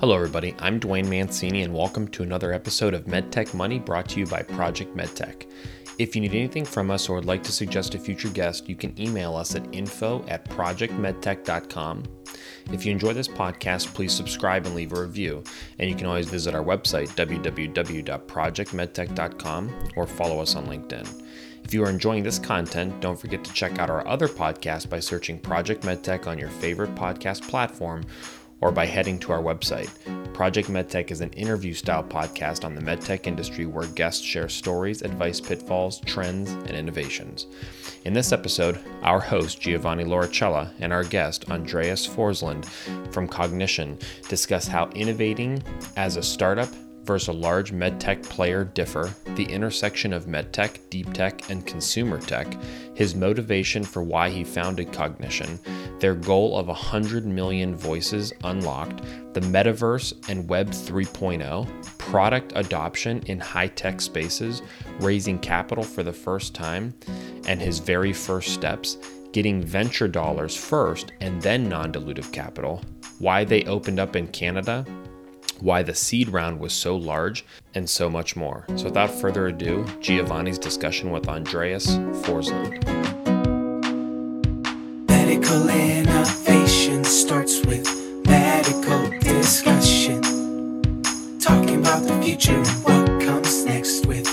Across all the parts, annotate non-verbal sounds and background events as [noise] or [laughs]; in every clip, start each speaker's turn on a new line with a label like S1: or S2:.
S1: Hello, everybody. I'm Dwayne Mancini, and welcome to another episode of MedTech Money brought to you by Project MedTech. If you need anything from us or would like to suggest a future guest, you can email us at info at projectmedtech.com. If you enjoy this podcast, please subscribe and leave a review. And you can always visit our website, www.projectmedtech.com, or follow us on LinkedIn. If you are enjoying this content, don't forget to check out our other podcast by searching Project MedTech on your favorite podcast platform or by heading to our website. Project MedTech is an interview style podcast on the medtech industry where guests share stories, advice, pitfalls, trends, and innovations. In this episode, our host Giovanni Lauricella and our guest Andreas Forsland from Cognixion discuss how innovating as a startup versus a large medtech player differ, the intersection of medtech, deep tech, and consumer tech, his motivation for why he founded Cognixion, their goal of 100 million voices unlocked, the metaverse and Web 3.0, product adoption in high tech spaces, raising capital for the first time, and his very first steps, getting venture dollars first and then non dilutive capital, why they opened up in Canada, why the seed round was so large, and so much more. So, without further ado, Giovanni's discussion with Andreas Forsland.
S2: Medical innovation starts with medical discussion. Talking about the future and what comes next with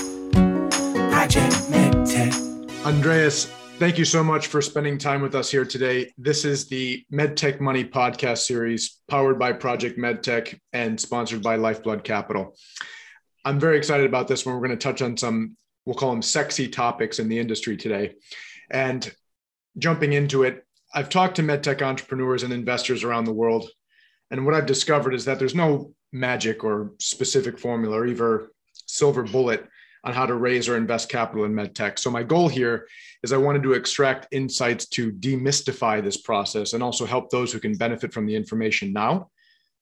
S2: Project MedTech.
S3: Andreas, Thank you so much for spending time with us here today. This is the MedTech Money podcast series powered by Project MedTech and sponsored by Lifeblood Capital. I'm very excited about this one. We're going to touch on some, we'll call them sexy topics in the industry today. And jumping into it, I've talked to MedTech entrepreneurs and investors around the world. And what I've discovered is that there's no magic or specific formula or even silver bullet on how to raise or invest capital in medtech. So my goal here is I wanted to extract insights to demystify this process and also help those who can benefit from the information now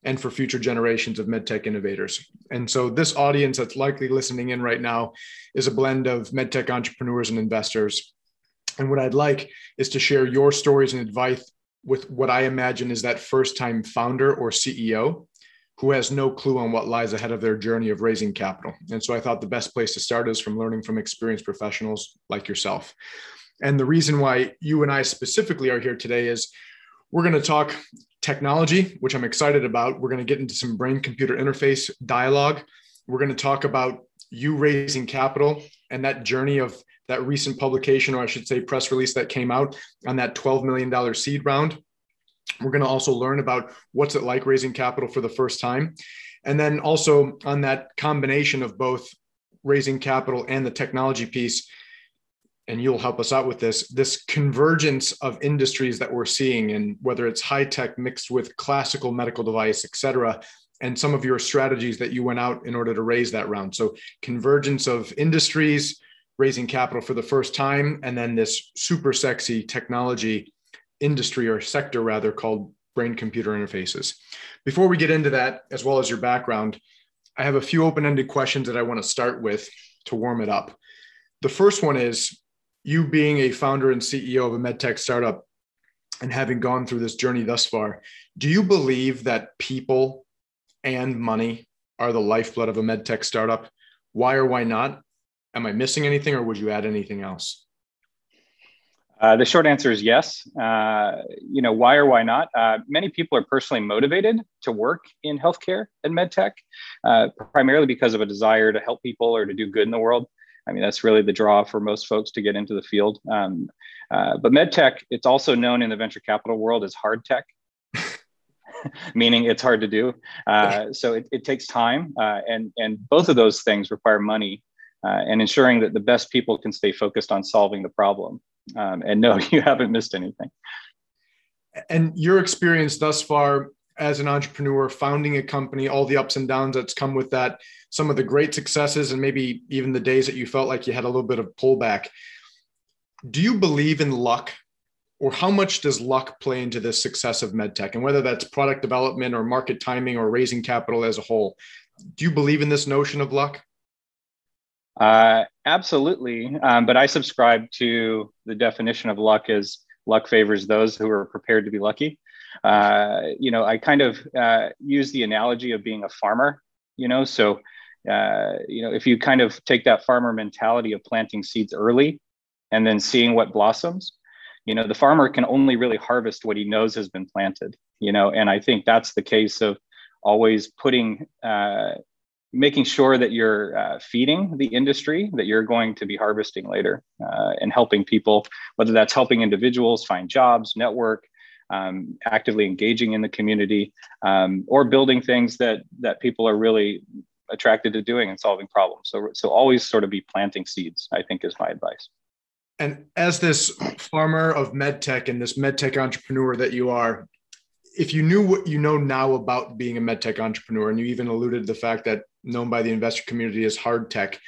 S3: and for future generations of medtech innovators. And so this audience that's likely listening in right now is a blend of medtech entrepreneurs and investors. And what I'd like is to share your stories and advice with what I imagine is that first time founder or CEO who has no clue on what lies ahead of their journey of raising capital. And so I thought the best place to start is from learning from experienced professionals like yourself. And the reason why you and I specifically are here today is we're going to talk technology, which I'm excited about. We're going to get into some brain computer interface dialogue. We're going to talk about you raising capital and that journey of that recent publication, or I should say, press release that came out on that $12 million seed round. We're going to also learn about what's it like raising capital for the first time. And then also on that combination of both raising capital and the technology piece, and you'll help us out with this this convergence of industries that we're seeing and whether it's high tech mixed with classical medical device et cetera and some of your strategies that you went out in order to raise that round so convergence of industries raising capital for the first time and then this super sexy technology industry or sector rather called brain computer interfaces. Before we get into that, as well as your background, I have a few open ended questions that I want to start with to warm it up. The first one is you being a founder and CEO of a medtech startup and having gone through this journey thus far, do you believe that people and money are the lifeblood of a medtech startup? Why or why not? Am I missing anything or would you add anything else?
S4: Uh, the short answer is yes. Uh, you know, why or why not? Uh, many people are personally motivated to work in healthcare and medtech, uh, primarily because of a desire to help people or to do good in the world. I mean, that's really the draw for most folks to get into the field. Um, uh, but medtech, it's also known in the venture capital world as hard tech. [laughs] meaning it's hard to do. Uh, so it, it, takes time, and and both of those things require money, and ensuring that the best people can stay focused on solving the problem um, and no, [laughs] you haven't missed anything.
S3: And your experience thus far as an entrepreneur, founding a company, all the ups and downs that's come with that, some of the great successes, and maybe even the days that you felt like you had a little bit of pullback. Do you believe in luck? Or how much does luck play into the success of medtech? And whether that's product development or market timing or raising capital as a whole, do you believe in this notion of luck?
S4: Uh, absolutely. Um, but I subscribe to the definition of luck as luck favors those who are prepared to be lucky. uh, you know, I kind of uh, use the analogy of being a farmer. You know, so uh, you know, if you kind of take that farmer mentality of planting seeds early and then seeing what blossoms, you know, the farmer can only really harvest what he knows has been planted. You know, and I think that's the case of always putting uh, making sure that you're uh, feeding the industry that you're going to be harvesting later uh, and helping people, whether that's helping individuals find jobs, network, um, actively engaging in the community, um, or building things that that people are really attracted to doing and solving problems. So, so always sort of be planting seeds. I think is my advice.
S3: And as this farmer of medtech and this medtech entrepreneur that you are, if you knew what you know now about being a medtech entrepreneur, and you even alluded to the fact that known by the investor community as hard tech.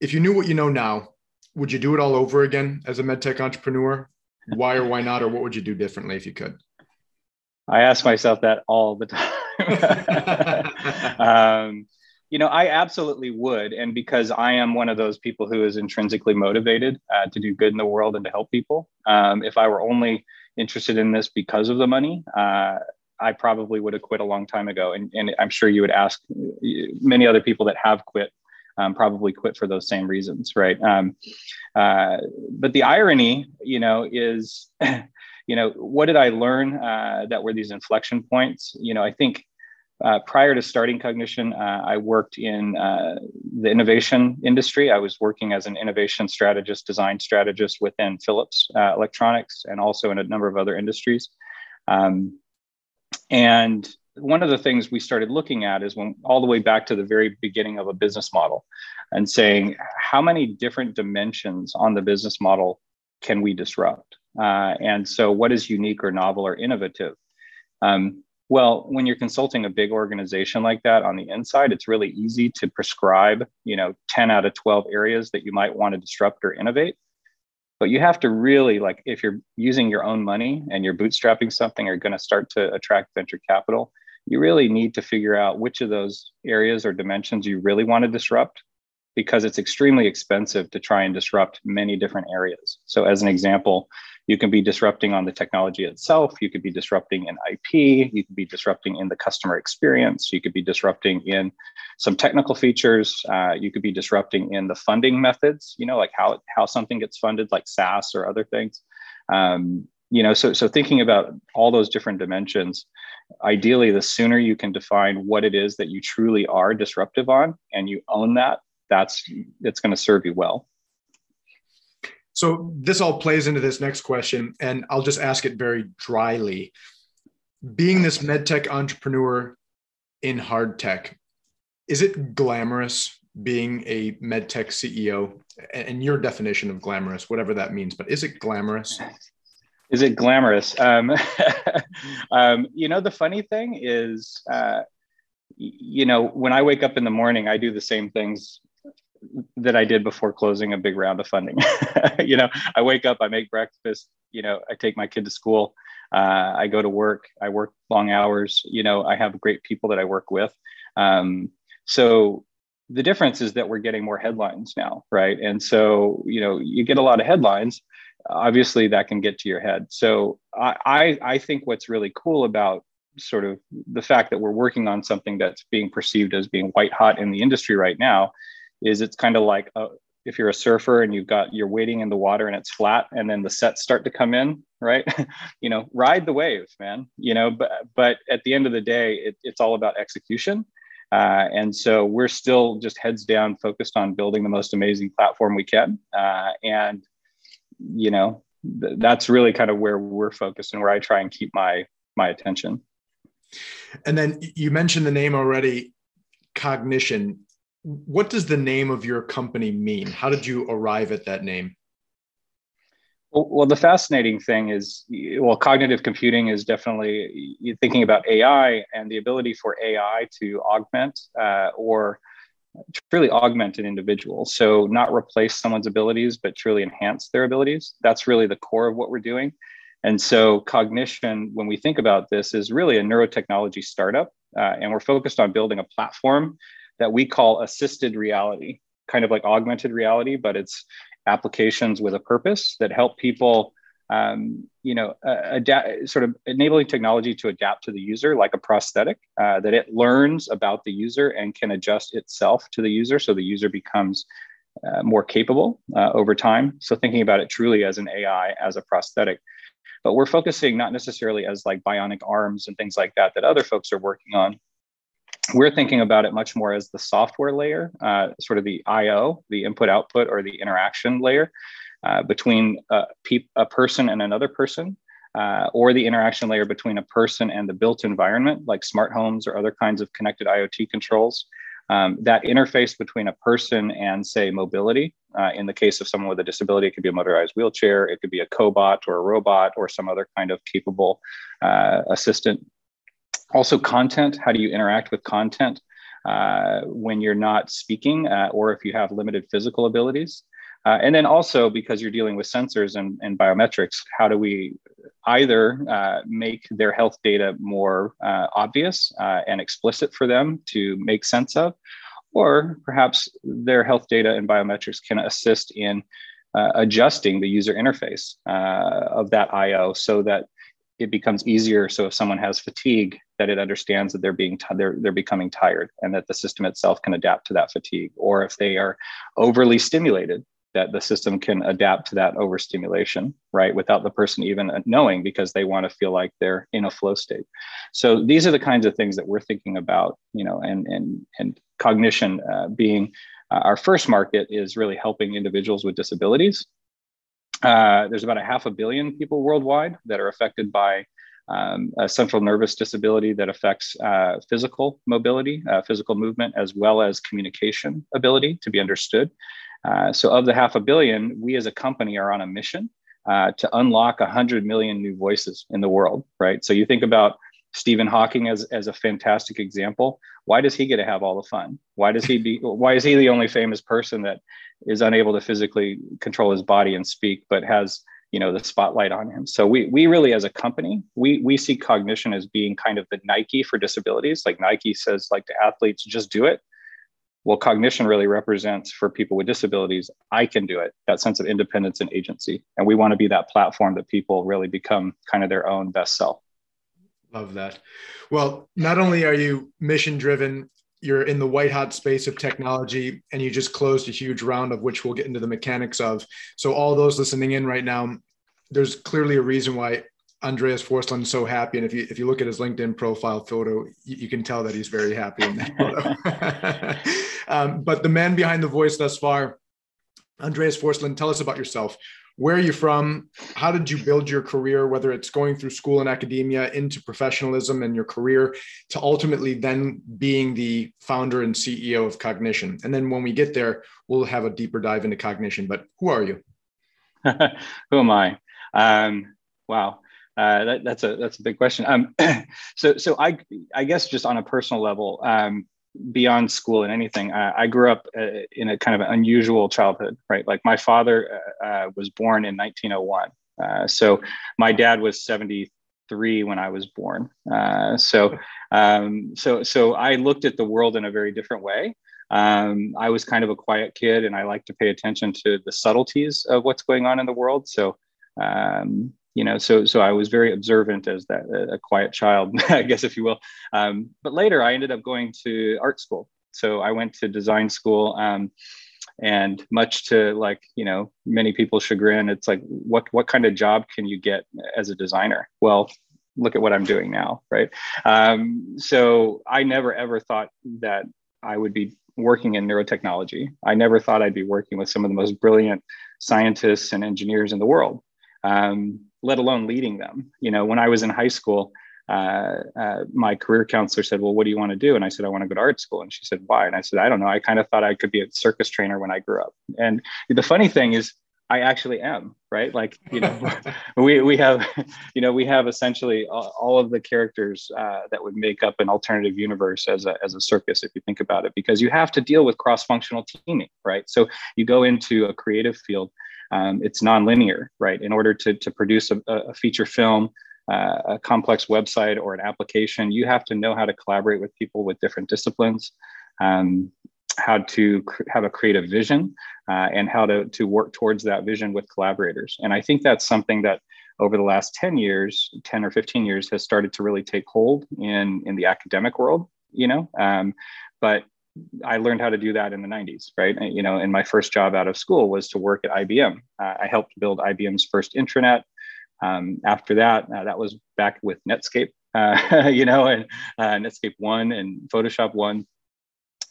S3: If you knew what you know now, would you do it all over again as a medtech entrepreneur? Why or why not, or what would you do differently if you could?
S4: I ask myself that all the time. [laughs] um, you know, I absolutely would. And because I am one of those people who is intrinsically motivated uh, to do good in the world and to help people, um, if I were only interested in this because of the money, uh, I probably would have quit a long time ago. And, and I'm sure you would ask many other people that have quit um, probably quit for those same reasons, right? Um, uh, but the irony, you know, is, [laughs] you know, what did I learn uh, that were these inflection points? You know, I think uh, prior to starting Cognixion, uh, I worked in uh, the innovation industry. I was working as an innovation strategist, design strategist within Philips uh, Electronics, and also in a number of other industries. Um, and one of the things we started looking at is when all the way back to the very beginning of a business model and saying how many different dimensions on the business model can we disrupt uh, and so what is unique or novel or innovative um, well when you're consulting a big organization like that on the inside it's really easy to prescribe you know 10 out of 12 areas that you might want to disrupt or innovate but you have to really like if you're using your own money and you're bootstrapping something or going to start to attract venture capital you really need to figure out which of those areas or dimensions you really want to disrupt because it's extremely expensive to try and disrupt many different areas. So, as an example, you can be disrupting on the technology itself, you could be disrupting in IP, you could be disrupting in the customer experience, you could be disrupting in some technical features, uh, you could be disrupting in the funding methods, you know, like how, how something gets funded, like SaaS or other things. Um, you know, so, so thinking about all those different dimensions, ideally, the sooner you can define what it is that you truly are disruptive on and you own that that's it's going to serve you well.
S3: So this all plays into this next question, and I'll just ask it very dryly. Being this medtech entrepreneur in hard tech, is it glamorous being a medtech CEO? And your definition of glamorous, whatever that means, but is it glamorous?
S4: Is it glamorous? Um, [laughs] um, you know, the funny thing is, uh, you know, when I wake up in the morning, I do the same things that I did before closing a big round of funding. [laughs] you know, I wake up, I make breakfast, you know, I take my kid to school, uh, I go to work, I work long hours, you know, I have great people that I work with. Um, so the difference is that we're getting more headlines now, right? And so, you know, you get a lot of headlines. Obviously, that can get to your head. So, I, I, I think what's really cool about sort of the fact that we're working on something that's being perceived as being white hot in the industry right now is it's kind of like a, uh, if you're a surfer and you've got you're wading in the water and it's flat and then the sets start to come in right? [laughs] You know ride the wave man you know but but at the end of the day it, it's all about execution. Uh, and so we're still just heads down focused on building the most amazing platform we can. Uh, and you know th- that's really kind of where we're focused and where i try and keep my my attention.
S3: And then you mentioned the name already Cognixion what does the name of your company mean? How did you arrive at that name?
S4: Well, the fascinating thing is, well, cognitive computing is definitely thinking about AI and the ability for AI to augment uh, or truly augment an individual. So, not replace someone's abilities, but truly enhance their abilities. That's really the core of what we're doing. And so, Cognixion, when we think about this, is really a neurotechnology startup. Uh, and we're focused on building a platform that we call assisted reality, kind of like augmented reality, but it's applications with a purpose that help people um, you know, uh, adapt, sort of enabling technology to adapt to the user like a prosthetic, uh, that it learns about the user and can adjust itself to the user so the user becomes uh, more capable uh, over time. So thinking about it truly as an AI, as a prosthetic. But we're focusing not necessarily as like bionic arms and things like that that other folks are working on. We're thinking about it much more as the software layer, uh, sort of the I/O, the input output, or the interaction layer uh, between a, pe- a, person and another person, uh, or the interaction layer between a person and the built environment, like smart homes or other kinds of connected IoT controls. Um, that interface between a person and, say, mobility. Uh, in the case of someone with a disability, it could be a motorized wheelchair, it could be a cobot or a robot or some other kind of capable uh, assistant. Also, content. How do you interact with content uh, when you're not speaking uh, or if you have limited physical abilities? Uh, and then also because you're dealing with sensors and, and biometrics, how do we either uh, make their health data more uh, obvious uh, and explicit for them to make sense of, or perhaps their health data and biometrics can assist in uh, adjusting the user interface uh, of that IO so that it becomes easier. So if someone has fatigue, that it understands that they're being t- they're they're becoming tired, and that the system itself can adapt to that fatigue. Or if they are overly stimulated, that the system can adapt to that overstimulation, right, without the person even knowing because they want to feel like they're in a flow state. So these are the kinds of things that we're thinking about, you know, and and and Cognixion uh, being uh, our first market is really helping individuals with disabilities. Uh, there's about a half a billion people worldwide that are affected by um, a central nervous disability that affects uh, physical mobility, uh, physical movement, as well as communication ability to be understood. Uh, so, of the half a billion, we as a company are on a mission uh, to unlock 100 million new voices in the world, right? So, you think about Stephen Hawking as, as a fantastic example. Why does he get to have all the fun? Why does he be? Why is he the only famous person that is unable to physically control his body and speak, but has you know the spotlight on him? So we we really as a company we we see Cognixion as being kind of the Nike for disabilities. Like Nike says, like to athletes, just do it well Cognixion really represents for people with disabilities i can do it that sense of independence and agency and we want to be that platform that people really become kind of their own best self
S3: love that well not only are you mission driven you're in the white hot space of technology and you just closed a huge round of which we'll get into the mechanics of so all those listening in right now there's clearly a reason why Andreas Forsland is so happy, and if you if you look at his LinkedIn profile photo, you, you can tell that he's very happy in that photo. [laughs] um, but the man behind the voice thus far, Andreas Forsland, tell us about yourself. Where are you from? How did you build your career, whether it's going through school and academia into professionalism and your career, to ultimately then being the founder and CEO of Cognixion? And then when we get there, we'll have a deeper dive into Cognixion. But who are you? [laughs]
S4: who am I? Um, wow. Uh, that, that's a that's a big question. Um, [clears throat] so so I I guess just on a personal level, um, beyond school and anything, I, I grew up uh, in a kind of unusual childhood, right? Like my father uh, uh was born in 1901, uh, so my dad was 73 when I was born. Uh, so um, so so I looked at the world in a very different way. Um, I was kind of a quiet kid, and I like to pay attention to the subtleties of what's going on in the world. So um, you know so so i was very observant as that a quiet child [laughs] i guess if you will. Um, but later i ended up going to art school. So i went to design school um, and much to like you know many people's chagrin it's like what what kind of job can you get as a designer? Well look at what i'm doing now right? Um, so i never ever thought that i would be working in neurotechnology. I never thought i'd be working with some of the most brilliant scientists and engineers in the world um, let alone leading them. You know, when I was in high school, uh, uh, my career counselor said, Well, what do you want to do? And I said, I want to go to art school. And she said, Why? And I said, I don't know. I kind of thought I could be a circus trainer when I grew up. And the funny thing is, I actually am, right? Like, you know, [laughs] [laughs] we, we have, you know, we have essentially all, of the characters uh, that would make up an alternative universe as a, as a circus, if you think about it, because you have to deal with cross functional teaming, right? So you go into a creative field um, it's nonlinear, right? In order to, to produce a, a feature film, uh, a complex website or an application, you have to know how to collaborate with people with different disciplines, um, how to cr- have a creative vision, uh, and how to, to work towards that vision with collaborators. And I think that's something that over the last 10 years, 10 or 15 years, has started to really take hold in, in the academic world, you know. Um, but I learned how to do that in the 90s, right? You know, and my first job out of school was to work at IBM. Uh, I helped build IBM's first intranet. Um, after that, uh, that was back with Netscape, uh, [laughs] you know, and uh, Netscape 1 and Photoshop 1.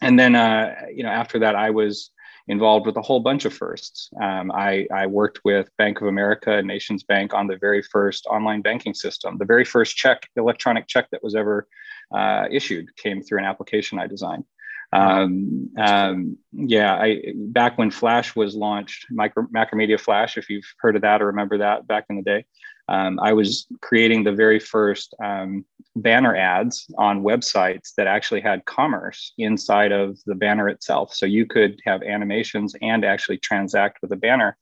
S4: And then, uh, you know, after that, I was involved with a whole bunch of firsts. Um, I, I, worked with Bank of America, and Nations Bank, on the very first online banking system. The very first check, electronic check that was ever uh, issued, came through an application I designed. Um, um, yeah, I back when Flash was launched, Micro, Macromedia Flash, if you've heard of that or remember that back in the day, um, I was creating the very first um, banner ads on websites that actually had commerce inside of the banner itself. So you could have animations and actually transact with a banner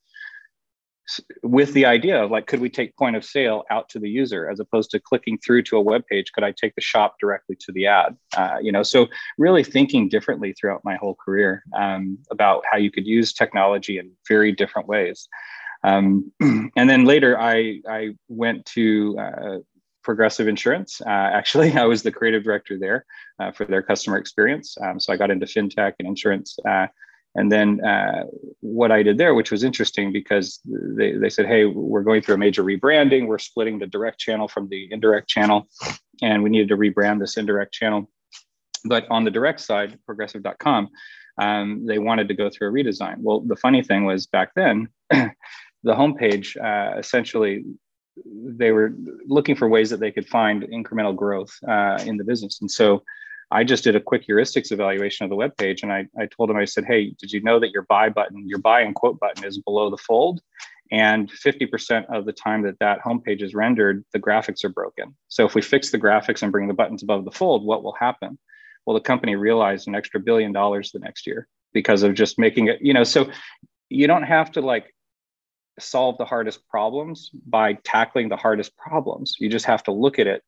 S4: with the idea of like, could we take point of sale out to the user as opposed to clicking through to a web page? Could I take the shop directly to the ad? Uh, you know, so really thinking differently throughout my whole career um, about how you could use technology in very different ways. Um, [clears throat] and then later, I I went to uh, Progressive Insurance. Uh, actually, [laughs] I was the creative director there uh, for their customer experience. Um, so I got into fintech and insurance. And then uh, what I did there, which was interesting because they, they said, hey, we're going through a major rebranding. We're splitting the direct channel from the indirect channel, and we needed to rebrand this indirect channel. But on the direct side, progressive.com, um, they wanted to go through a redesign. Well, the funny thing was back then, [clears throat] the homepage uh, essentially they were looking for ways that they could find incremental growth uh, in the business. And so I just did a quick heuristics evaluation of the web page, and I, I told them, I said, hey, did you know that your buy button, your buy and quote button is below the fold? And 50% of the time that that homepage is rendered, the graphics are broken. So if we fix the graphics and bring the buttons above the fold, what will happen? Well, the company realized an extra billion dollars the next year because of just making it, you know, so you don't have to like solve the hardest problems by tackling the hardest problems. You just have to look at it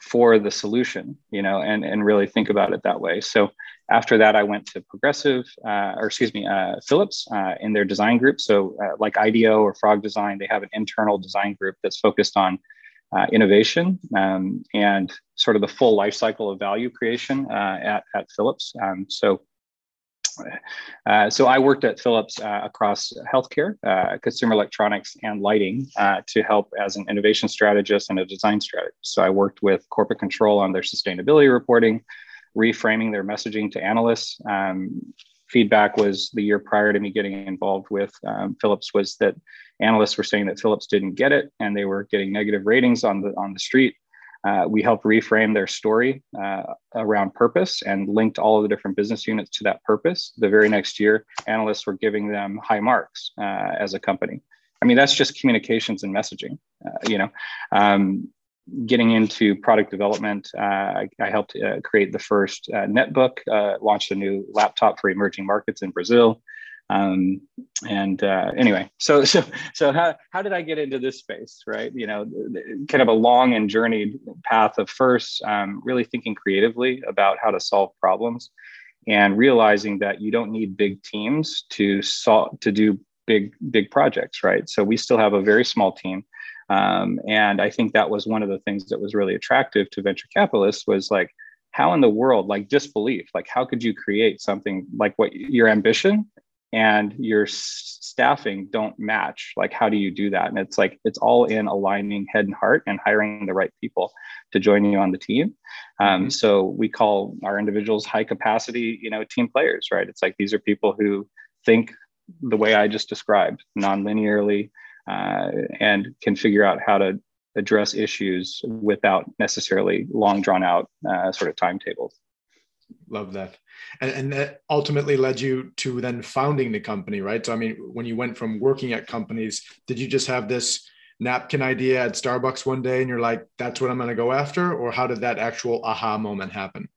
S4: for the solution, you know, and, and really think about it that way. So after that, I went to Progressive, uh, or excuse me, uh, Philips uh, in their design group. So uh, like IDEO or Frog Design, they have an internal design group that's focused on uh, innovation um, and sort of the full life cycle of value creation uh, at, at Philips. Um, so uh, so I worked at Philips uh, across healthcare, uh, consumer electronics, and lighting uh, to help as an innovation strategist and a design strategist. So I worked with corporate control on their sustainability reporting, reframing their messaging to analysts. Um, feedback was the year prior to me getting involved with um, Philips was that analysts were saying that Philips didn't get it and they were getting negative ratings on the on the street. Uh, we helped reframe their story uh, around purpose and linked all of the different business units to that purpose. The very next year, analysts were giving them high marks uh, as a company. I mean, that's just communications and messaging. Uh, you know, um, getting into product development, uh, I, I, helped uh, create the first netbook, launched a new laptop for emerging markets in Brazil. Um, and uh, anyway, so [laughs] so so how how did I get into this space? Right, you know, kind of a long and journeyed path of first um, really thinking creatively about how to solve problems, and realizing that you don't need big teams to solve to do big big projects. Right, so we still have a very small team. Um, and I think that was one of the things that was really attractive to venture capitalists was like, how in the world, like disbelief, like how could you create something like what your ambition and your staffing don't match like how do you do that? And it's like it's all in aligning head and heart and hiring the right people to join you on the team. Um, mm-hmm. so we call our individuals high capacity you know team players right? It's like these are people who think the way i just described non-linearly uh, and can figure out how to address issues without necessarily long drawn out uh, sort of timetables
S3: love that and, and that ultimately led you to then founding the company right so i mean when you went from working at companies did you just have this napkin idea at starbucks one day and you're like that's what i'm going to go after or how did that actual aha moment happen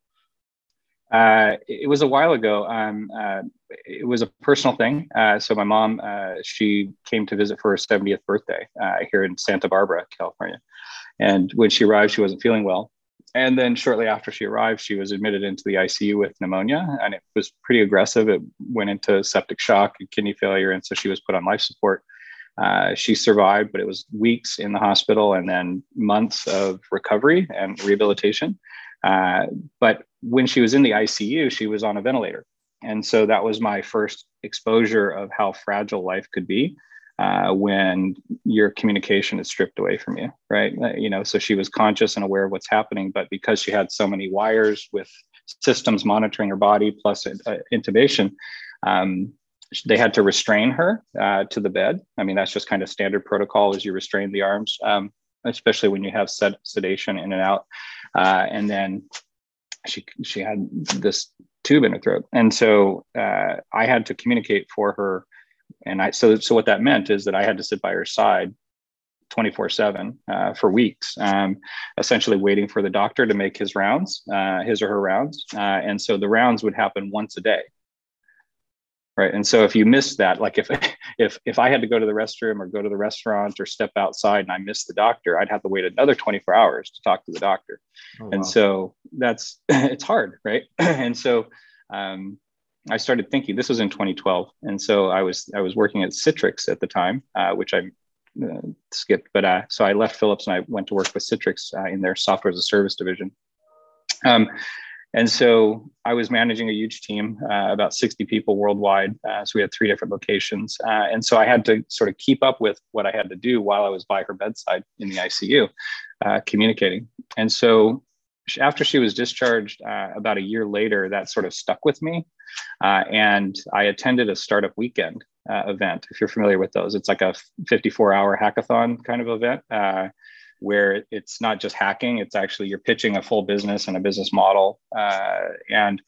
S4: uh, it was a while ago. Um, uh, it was a personal thing. Uh, so my mom, uh, she came to visit for her 70th birthday uh, here in Santa Barbara, California. And when she arrived, she wasn't feeling well. And then shortly after she arrived, she was admitted into the ICU with pneumonia, and it was pretty aggressive. It went into septic shock and kidney failure, and so she was put on life support. Uh, she survived, but it was weeks in the hospital and then months of recovery and rehabilitation. Uh, but when she was in the ICU, she was on a ventilator. And so that was my first exposure of how fragile life could be uh, when your communication is stripped away from you, right? Uh, you know, so she was conscious and aware of what's happening, but because she had so many wires with systems monitoring her body plus uh, intubation, um, they had to restrain her uh, to the bed. I mean, that's just kind of standard protocol as you restrain the arms, um, especially when you have sed- sedation in and out. Uh, and then she she had this tube in her throat, and so uh, I had to communicate for her. And I so so what that meant is that I had to sit by her side 24 7 uh, for weeks, um, essentially waiting for the doctor to make his rounds, uh, his or her rounds. Uh, and so the rounds would happen once a day right and so if you missed that like if [laughs] if if i had to go to the restroom or go to the restaurant or step outside and i missed the doctor i'd have to wait another 24 hours to talk to the doctor oh, and wow. so that's [laughs] it's hard right [clears throat] and so um, i started thinking this was in 2012 and so i was i was working at citrix at the time uh, which i uh, skipped but uh, so i left philips and i went to work with citrix uh, in their software as a service division um, and so I was managing a huge team, uh, about 60 people worldwide. Uh, so we had three different locations. And so I had to sort of keep up with what I had to do while I was by her bedside in the ICU, communicating. And so after she was discharged uh, about a year later, that sort of stuck with me. Uh, and I attended a startup weekend event, if you're familiar with those. It's like a 54 hour hackathon kind of event where it's not just hacking, it's actually you're pitching a full business and a business model. Uh, and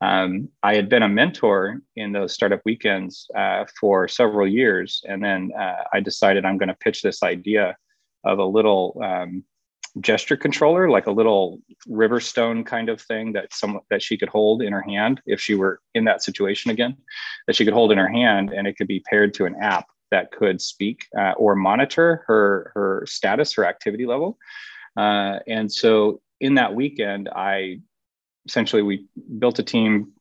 S4: um, I had been a mentor in those startup weekends uh, for several years. And then uh, I decided I'm going to pitch this idea of a little um, gesture controller, like a little Riverstone kind of thing that some that she could hold in her hand if she were in that situation again, that she could hold in her hand, and it could be paired to an app that could speak uh, or monitor her her status, her activity level. Uh, and so in that weekend, I essentially we built a team,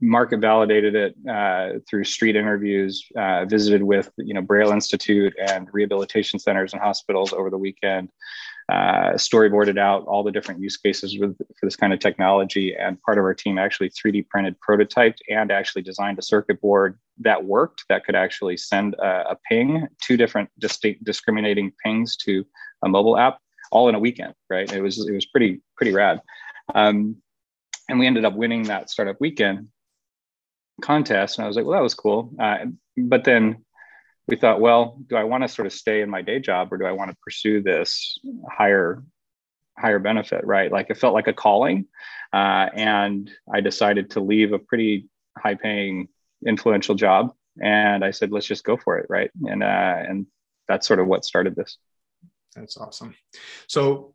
S4: market validated it uh, through street interviews, uh, visited with you know Braille Institute and rehabilitation centers and hospitals over the weekend, uh, storyboarded out all the different use cases with, for this kind of technology. And part of our team actually 3D printed, prototyped, and actually designed a circuit board that worked that could actually send a, a ping, two different distinct discriminating pings to a mobile app, all in a weekend. Right? It was it was pretty pretty rad. Um, and we ended up winning that startup weekend contest, and I was like, well, that was cool. Uh, but then we thought, well, do I want to sort of stay in my day job or do I want to pursue this higher higher benefit? Right? Like it felt like a calling, uh, and I decided to leave a pretty high paying, influential job, and I said, let's just go for it, right? And uh, and that's sort of what started this.
S3: That's awesome. So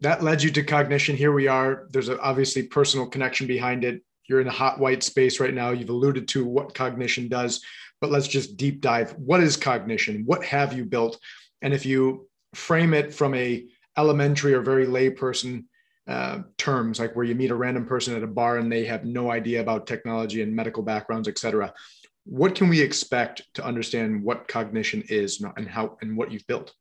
S3: that led you to Cognixion. Here we are. There's a, obviously personal connection behind it. You're in a hot white space right now. You've alluded to what Cognixion does but let's just deep dive. What is Cognixion? What have you built? And if you frame it from a elementary or very layperson uh, terms, like where you meet a random person at a bar and they have no idea about technology and medical backgrounds, et cetera, what can we expect to understand what Cognixion is and how and what you've built?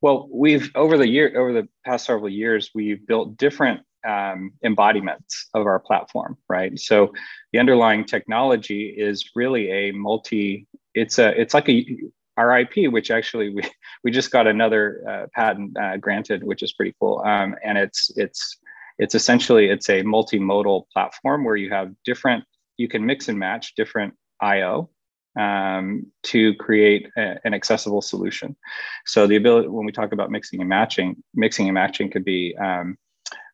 S4: Well, we've over the year over the past several years, we've built different um, embodiments of our platform, right? So the underlying technology is really a multi. It's a it's like a our IP, which actually we [laughs] we just got another uh, patent uh, granted, which is pretty cool. Um, and it's it's it's essentially it's a multimodal platform where you have different you can mix and match different IO um, to create a, an accessible solution. So the ability when we talk about mixing and matching, mixing and matching could be um,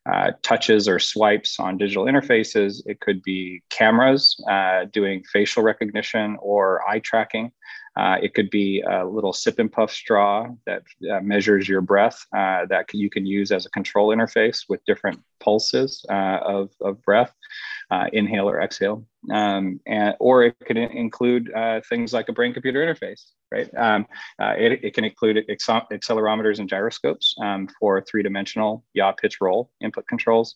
S4: uh, touches or swipes on digital interfaces. It could be cameras uh, doing facial recognition or eye tracking. Uh, it could be a little sip and puff straw that uh, measures your breath uh, that you can use as a control interface with different pulses of, of breath, inhale or exhale. Um, and, or it could include uh, things like a brain computer interface right? Um, uh, it, it, can include accelerometers and gyroscopes um, for three-dimensional yaw, pitch, roll input controls.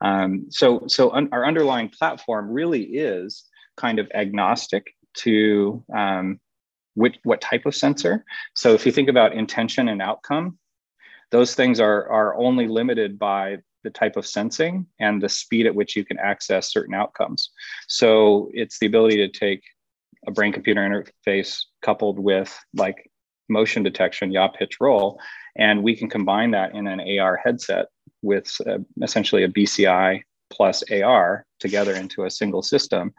S4: Um, so, so un our underlying platform really is kind of agnostic to um, which, what type of sensor. So if you think about intention and outcome, those things are, are only limited by the type of sensing and the speed at which you can access certain outcomes. So it's the ability to take a brain computer interface coupled with like motion detection, yaw pitch roll, and we can combine that in an AR headset with uh, essentially a BCI plus AR together into a single system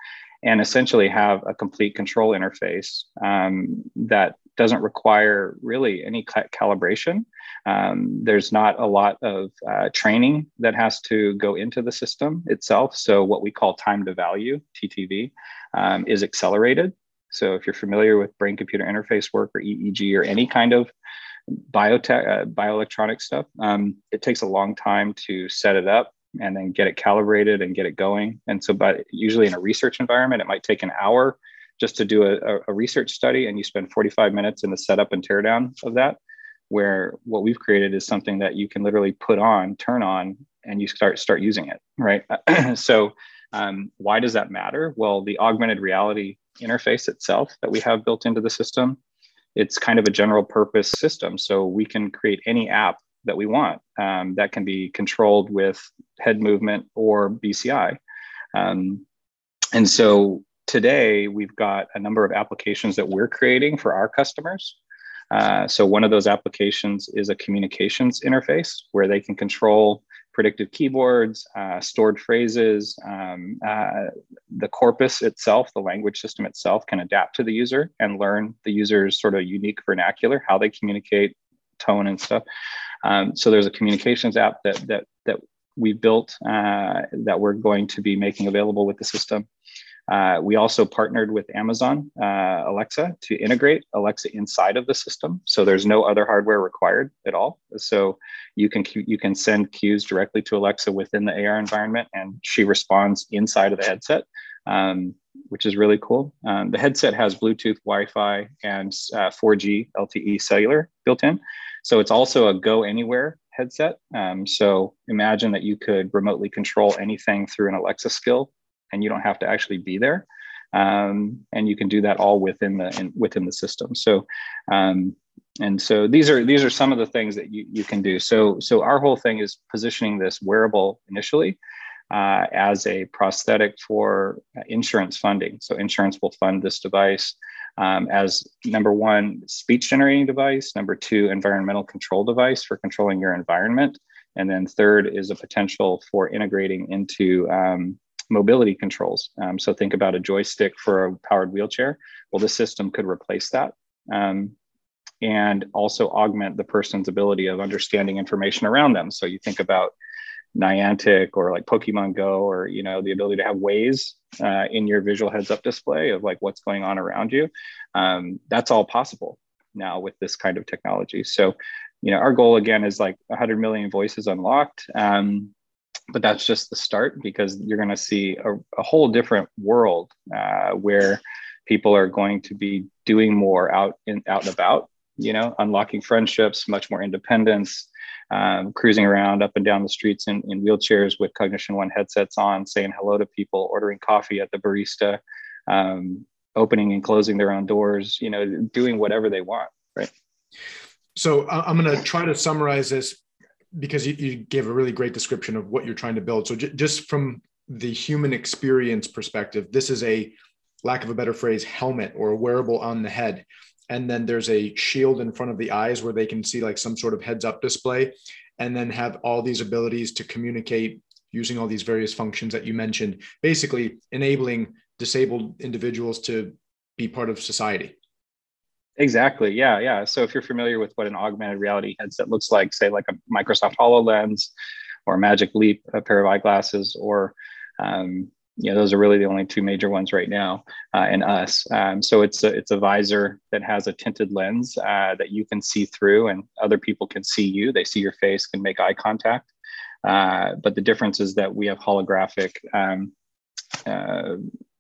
S4: and essentially have a complete control interface um, that doesn't require really any calibration. Um, there's not a lot of uh, training that has to go into the system itself. So, what we call time to value, TTV, um, is accelerated. So, if you're familiar with brain computer interface work or EEG or any kind of biotech, uh, bioelectronic stuff, um, it takes a long time to set it up and then get it calibrated and get it going. And so, but usually in a research environment, it might take an hour just to do a, a research study, and you spend 45 minutes in the setup and teardown of that. Where what we've created is something that you can literally put on, turn on, and you start start using it, right? [clears throat] so, um, why does that matter? Well, the augmented reality interface itself that we have built into the system, it's kind of a general purpose system. So we can create any app that we want um, that can be controlled with head movement or BCI. Um, and so today we've got a number of applications that we're creating for our customers. Uh, so one of those applications is a communications interface where they can control predictive keyboards, uh, stored phrases. Um, uh, the corpus itself, the language system itself, can adapt to the user and learn the user's sort of unique vernacular, how they communicate, tone, and stuff. Um, so there's a communications app that that that we built uh, that we're going to be making available with the system. Uh, we also partnered with Amazon uh, Alexa to integrate Alexa inside of the system, so there's no other hardware required at all. So you can you can send cues directly to Alexa within the AR environment, and she responds inside of the headset, um, which is really cool. Um, the headset has Bluetooth, Wi-Fi, and 4G uh, LTE cellular built in. So it's also a go anywhere headset. Um, so imagine that you could remotely control anything through an Alexa skill, and you don't have to actually be there. Um, and you can do that all within the in, within the system. So, um, and so these are these are some of the things that you you can do. So so our whole thing is positioning this wearable initially. Uh, as a prosthetic for insurance funding. So, insurance will fund this device um, as number one, speech generating device, number two, environmental control device for controlling your environment. And then third is a potential for integrating into um, mobility controls. Um, so think about a joystick for a powered wheelchair. Well, this system could replace that um, and also augment the person's ability of understanding information around them. So you think about Niantic or like Pokemon Go, or you know the ability to have ways uh, in your visual heads-up display of like what's going on around you. Um, that's all possible now with this kind of technology. So, you know, our goal again is like 100 million voices unlocked. Um, but that's just the start because you're going to see a, a, whole different world uh, where people are going to be doing more out in out and about you know unlocking friendships much more independence um, cruising around up and down the streets in, in wheelchairs with Cognixion One headsets on, saying hello to people, ordering coffee at the barista, um, opening and closing their own doors, you know, doing whatever they want, right?
S3: So I'm going to try to summarize this because you, you, gave a really great description of what you're trying to build. So j- just from the human experience perspective, this is a lack of a better phrase, helmet or a wearable on the head and then there's a shield in front of the eyes where they can see like some sort of heads up display and then have all these abilities to communicate using all these various functions that you mentioned basically enabling disabled individuals to be part of society
S4: exactly yeah yeah so if you're familiar with what an augmented reality headset looks like say like a microsoft hololens or magic leap a pair of eyeglasses or um, you know, those are really the only two major ones right now, uh, and us. Um, so it's a it's a visor that has a tinted lens uh, that you can see through, and other people can see you. They see your face, can make eye contact. Uh, but the difference is that we have holographic um, uh,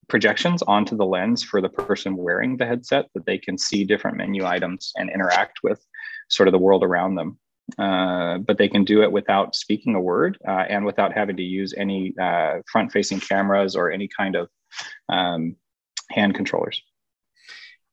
S4: projections onto the lens for the person wearing the headset that they can see different menu items and interact with sort of the world around them. Uh, but they can do it without speaking a word uh, and without having to use any uh, front facing cameras or any kind of um, hand controllers.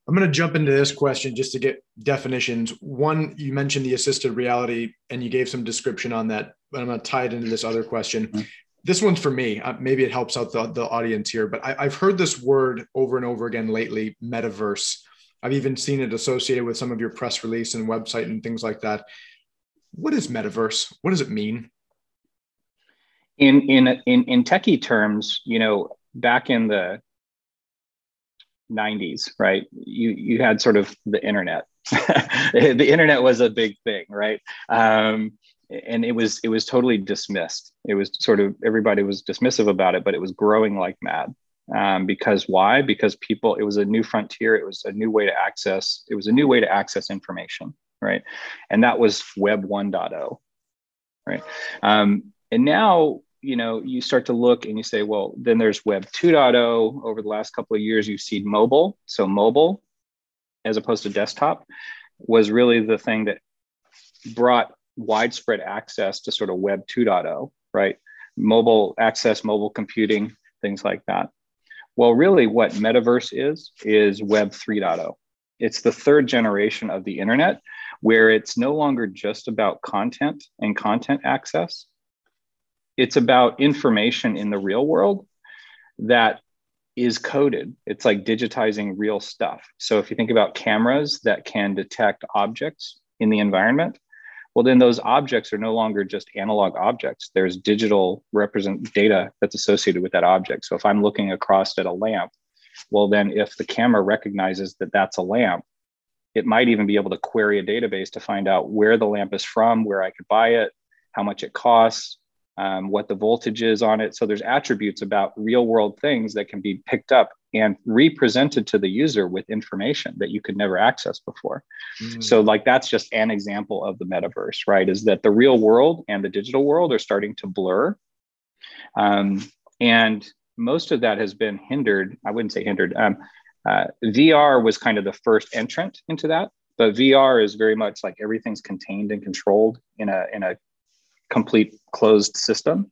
S3: I'm going to jump into this question just to get definitions. One, you mentioned the assisted reality and you gave some description on that, but I'm going to tie it into this other question. Mm-hmm. This one's for me. Uh, maybe it helps out the, the audience here, but I, I've heard this word over and over again lately metaverse. I've even seen it associated with some of your press release and website and things like that. What is metaverse? What does it mean?
S4: In in in in techie terms, you know, back in the 90s, right? You you had sort of the internet. [laughs] the internet was a big thing, right? Um, and it was it was totally dismissed. It was sort of everybody was dismissive about it, but it was growing like mad. Um, because why? Because people, it was a new frontier. It was a new way to access. It was a new way to access information, right? And that was Web 1.0, right? Um, and now you know, you start to look and you say, well, then there's Web 2.0. Over the last couple of years, you've seen mobile. So mobile, as opposed to desktop, was really the thing that brought widespread access to sort of Web 2.0, right? Mobile access, mobile computing, things like that. Well, really, what metaverse is, is Web 3.0. It's the third generation of the internet where it's no longer just about content and content access, it's about information in the real world that is coded. It's like digitizing real stuff. So if you think about cameras that can detect objects in the environment, well, then those objects are no longer just analog objects. There's digital represent data that's associated with that object. So if I'm looking across at a lamp, well, then if the camera recognizes that that's a lamp, it might even be able to query a database to find out where the lamp is from, where I could buy it, how much it costs, um, what the voltage is on it. So there's attributes about real world things that can be picked up and represented to the user with information that you could never access before. Mm. So like that's just an example of the metaverse, right? Is that the real world and the digital world are starting to blur. Um, and most of that has been hindered. I wouldn't say hindered. Um, uh, VR was kind of the first entrant into that, but VR is very much like everything's contained and controlled in a in a complete closed system.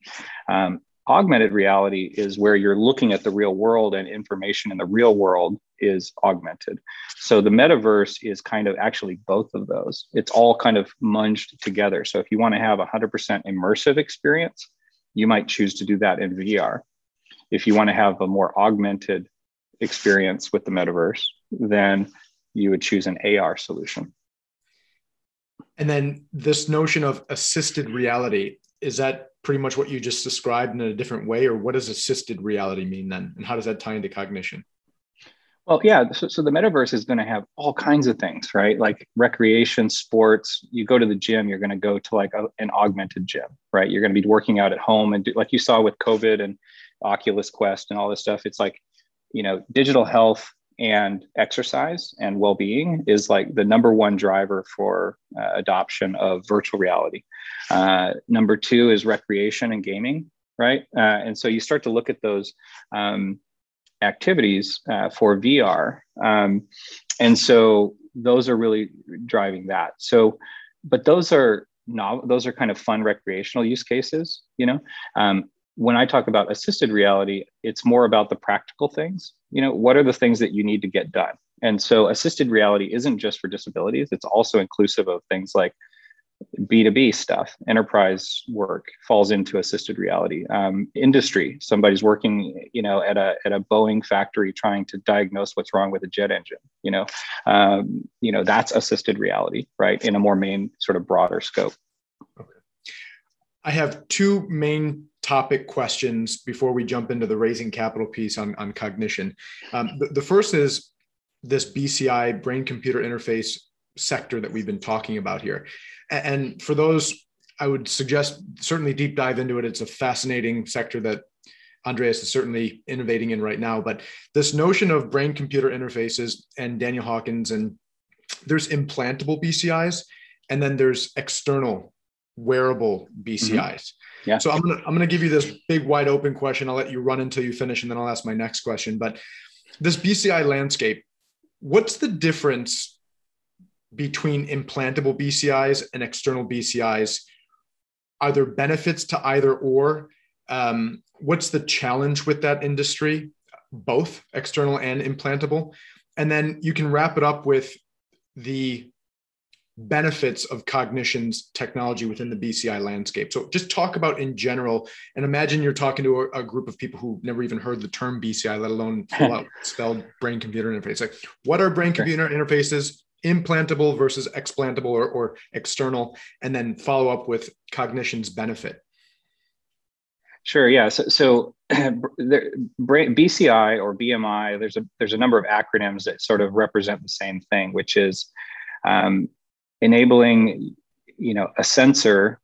S4: Um, augmented reality is where you're looking at the real world and information in the real world is augmented. So the metaverse is kind of actually both of those. It's all kind of munged together. So if you want to have a 100% immersive experience, you might choose to do that in VR. If you want to have a more augmented experience with the metaverse, then you would choose an AR solution.
S3: And then this notion of assisted reality, is that pretty much what you just described in a different way? Or what does assisted reality mean then? And how does that tie into Cognixion?
S4: Well, yeah. So, so the metaverse is going to have all kinds of things, right? Like recreation, sports. You go to the gym, you're going to go to like a, an augmented gym, right? You're going to be working out at home and do, like you saw with COVID and Oculus Quest and all this stuff. It's like, you know, digital health and exercise and well-being is like the number one driver for uh, adoption of virtual reality. Uh, number two is recreation and gaming right? Uh, and so you start to look at those um, activities uh, for vr um, and so those are really driving that. So but those are not those are kind of fun recreational use cases you know? Um, when I talk about assisted reality, it's more about the practical things. You know, what are the things that you need to get done? And so assisted reality isn't just for disabilities, it's also inclusive of things like B2B stuff, enterprise work falls into assisted reality. Um, industry, somebody's working, you know, at a, at a Boeing factory trying to diagnose what's wrong with a jet engine, you know, um, you know, that's assisted reality, right? In a more main sort of broader scope.
S3: I have two main topic questions before we jump into the raising capital piece on, on Cognixion. Um, the, the first is this BCI brain computer interface sector that we've been talking about here. And for those, I would suggest certainly deep dive into it. It's a fascinating sector that Andreas is certainly innovating in right now. But this notion of brain computer interfaces and Daniel Hawkins, and there's implantable BCIs, and then there's external wearable BCIs. Mm-hmm. Yeah. So I'm gonna I'm gonna give you this big wide open question. I'll let you run until you finish, and then I'll ask my next question. But this BCI landscape, what's the difference between implantable BCIs and external BCIs? Are there benefits to either or? Um, what's the challenge with that industry, both external and implantable? and then you can wrap it up with the benefits of Cognixion's technology within the BCI landscape. So just talk about in general, and imagine you're talking to a, a group of people who never even heard the term BCI, let alone [laughs] spelled brain computer interface. Like what are brain computer interfaces? Implantable versus explantable or, or external, and then follow up with Cognixion's benefit.
S4: Sure. Yeah. So, so [clears throat] there, BCI or BMI, there's a there's a number of acronyms that sort of represent the same thing, which is um, enabling you know a sensor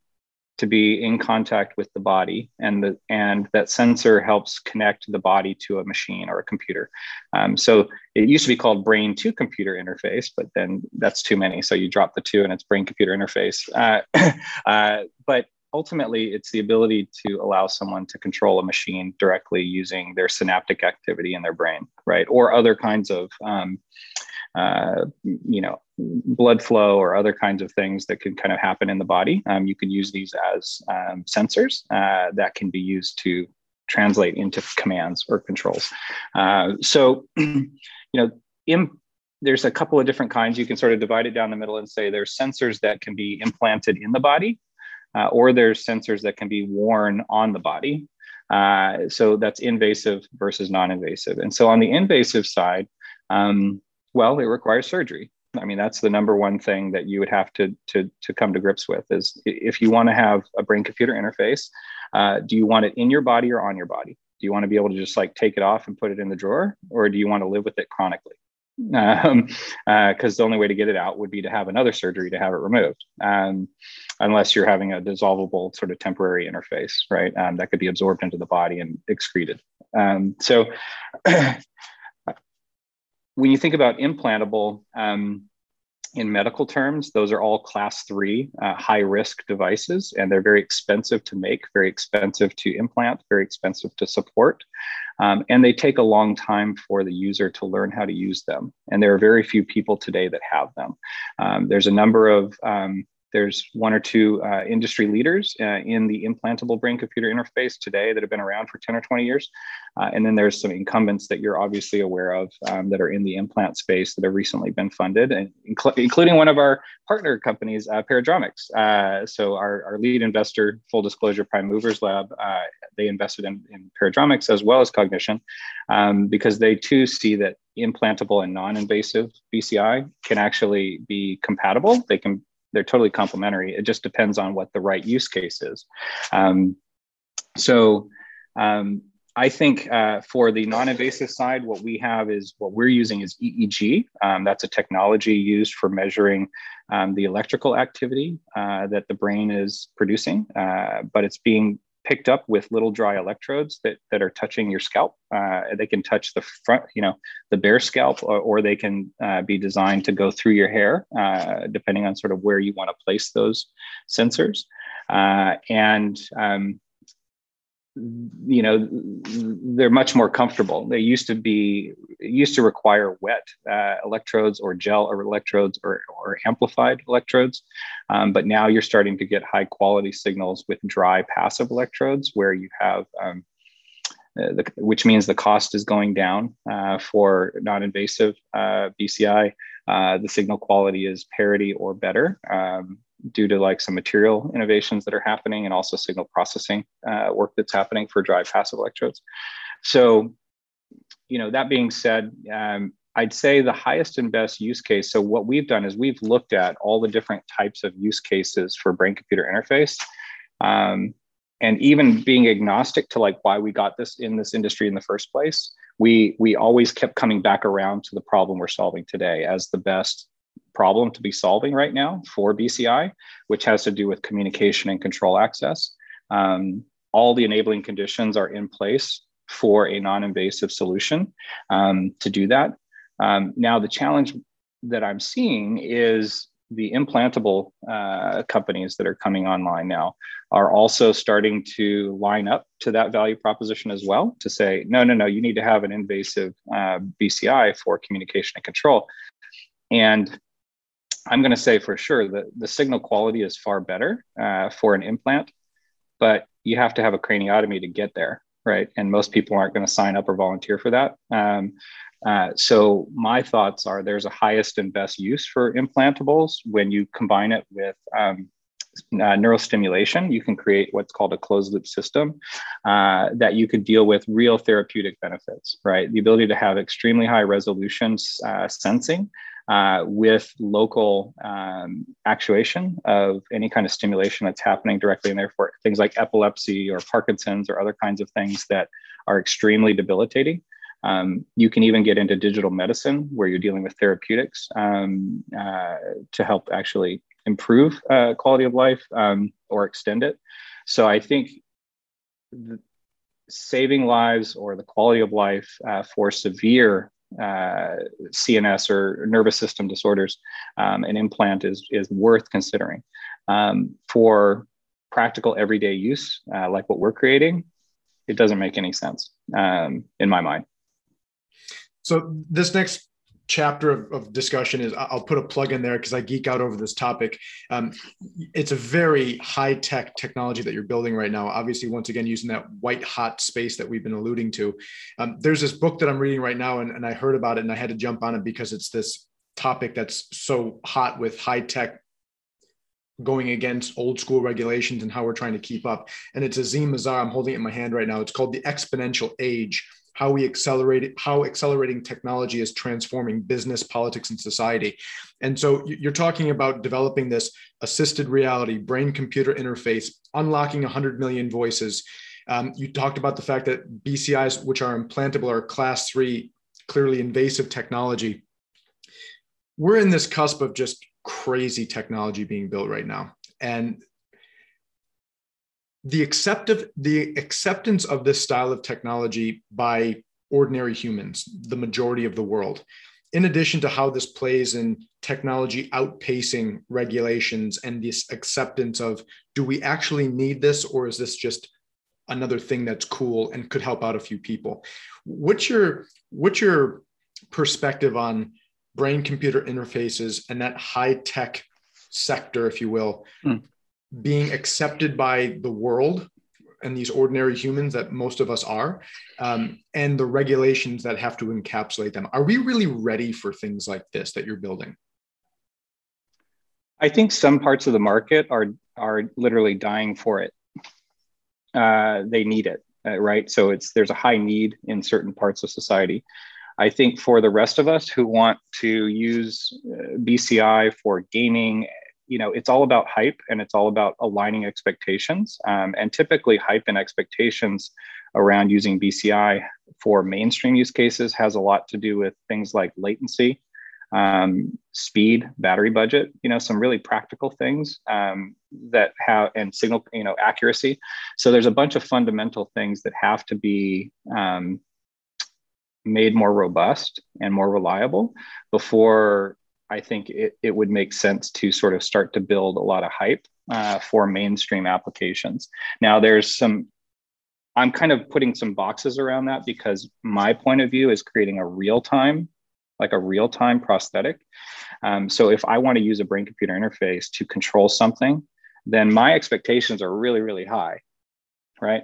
S4: to be in contact with the body and the and that sensor helps connect the body to a machine or a computer. Um, so it used to be called brain to computer interface but then that's too many. So you drop the two and it's brain computer interface. Uh, [laughs] uh, but ultimately it's the ability to allow someone to control a machine directly using their synaptic activity in their brain right? Or other kinds of um, uh, you know, blood flow or other kinds of things that can kind of happen in the body. Um, you can use these as um, sensors uh, that can be used to translate into commands or controls. Uh, so, [clears throat] you know, there's a couple of different kinds. You can sort of divide it down the middle and say there's sensors that can be implanted in the body, uh, or there's sensors that can be worn on the body. Uh, so that's invasive versus non-invasive. And so on the invasive side, um, well, it requires surgery. I mean, that's the number one thing that you would have to to to come to grips with is if you want to have a brain computer interface, uh, do you want it in your body or on your body? Do you want to be able to just like take it off and put it in the drawer, or do you want to live with it chronically? Because [laughs] um, uh, the only way to get it out would be to have another surgery to have it removed, um, unless you're having a dissolvable sort of temporary interface, right? Um, that could be absorbed into the body and excreted. Um, so [clears throat] when you think about implantable um, in medical terms, those are all class three uh, high risk devices, and they're very expensive to make, very expensive to implant, very expensive to support. Um, and they take a long time for the user to learn how to use them. And there are very few people today that have them. Um, there's a number of um, there's one or two uh, industry leaders uh, in the implantable brain computer interface today that have been around for 10 or 20 years. Uh, and then there's some incumbents that you're obviously aware of um, that are in the implant space that have recently been funded, and inc- including one of our partner companies, uh, Paradromics. Uh, so our, our lead investor, full disclosure, Prime Movers Lab, uh, they invested in, in Paradromics as well as Cognixion um, because they too see that implantable and non-invasive BCI can actually be compatible. They can they're totally complementary. It just depends on what the right use case is. Um, so um, I think uh, for the non-invasive side, what we have is what we're using is EEG. Um, that's a technology used for measuring um, the electrical activity uh, that the brain is producing, uh, but it's being picked up with little dry electrodes that, that are touching your scalp. Uh, they can touch the front, you know, the bare scalp, or, or they can uh, be designed to go through your hair, uh, depending on sort of where you want to place those sensors. Uh, and um, you know they're much more comfortable they used to be used to require wet uh, electrodes or gel or electrodes or, or amplified electrodes um, but now you're starting to get high quality signals with dry passive electrodes where you have um, uh, the, which means the cost is going down uh, for non-invasive uh, BCI. Uh, the signal quality is parity or better. Um, due to like some material innovations that are happening and also signal processing uh, work that's happening for dry passive electrodes. So, you know, that being said, um, I'd say the highest and best use case. So, what we've done is we've looked at all the different types of use cases for brain computer interface. Um, and even being agnostic to like why we got this in this industry in the first place, we we always kept coming back around to the problem we're solving today as the best problem to be solving right now for BCI, which has to do with communication and control access. Um, all the enabling conditions are in place for a non invasive solution um, to do that. Um, now, the challenge that I'm seeing is the implantable uh, companies that are coming online now are also starting to line up to that value proposition as well to say, no, no, no, you need to have an invasive uh, BCI for communication and control. And I'm going to say for sure that the signal quality is far better uh, for an implant, but you have to have a craniotomy to get there, right? And most people aren't going to sign up or volunteer for that. Um, Uh, so my thoughts are there's a highest and best use for implantables when you combine it with um, uh, neurostimulation. You can create what's called a closed loop system uh, that you could deal with real therapeutic benefits, right? The ability to have extremely high resolution uh, sensing uh, with local um, actuation of any kind of stimulation that's happening directly in there for things like epilepsy or Parkinson's or other kinds of things that are extremely debilitating. Um, you can even get into digital medicine where you're dealing with therapeutics um, uh, to help actually improve uh, quality of life um, or extend it. So I think saving lives or the quality of life uh, for severe uh, CNS or nervous system disorders, um, an implant is, is worth considering. Um, for practical everyday use, uh, like what we're creating, it doesn't make any sense um, in my mind.
S3: So this next chapter of, of, discussion is I'll put a plug in there because I geek out over this topic. Um, it's a very high tech technology that you're building right now. Obviously, once again, using that white hot space that we've been alluding to. Um, there's this book that I'm reading right now, and, and I heard about it and I had to jump on it because it's this topic that's so hot with high tech going against old school regulations and how we're trying to keep up. And it's Azeem Azhar. I'm holding it in my hand right now. It's called The Exponential Age how we accelerate how accelerating technology is transforming business politics and society. And so you're talking about developing this assisted reality brain computer interface unlocking 100 million voices. Um, you talked about the fact that bcis which are implantable are class three clearly invasive technology. We're in this cusp of just crazy technology being built right now. And the acceptive the acceptance of this style of technology by ordinary humans the majority of the world in addition to how this plays in technology outpacing regulations and this acceptance of do we actually need this or is this just another thing that's cool and could help out a few people? What's your what's your perspective on brain computer interfaces and that high tech sector if you will mm being accepted by the world and these ordinary humans that most of us are, um, and the regulations that have to encapsulate them. Are we really ready for things like this that you're building?
S4: I think some parts of the market are are literally dying for it. Uh, they need it, uh, right? So it's there's a high need in certain parts of society. I think for the rest of us who want to use uh, BCI for gaming you know it's all about hype and it's all about aligning expectations. Um, and typically hype and expectations around using bci for mainstream use cases has a lot to do with things like latency um, speed battery budget you know some really practical things um, that have and signal you know accuracy. So there's a bunch of fundamental things that have to be um, made more robust and more reliable before I think it, it would make sense to sort of start to build a lot of hype uh, for mainstream applications. Now, there's some, I'm kind of putting some boxes around that because my point of view is creating a real time, like a real time prosthetic. Um, so if I want to use a brain computer interface to control something, then my expectations are really, really high right?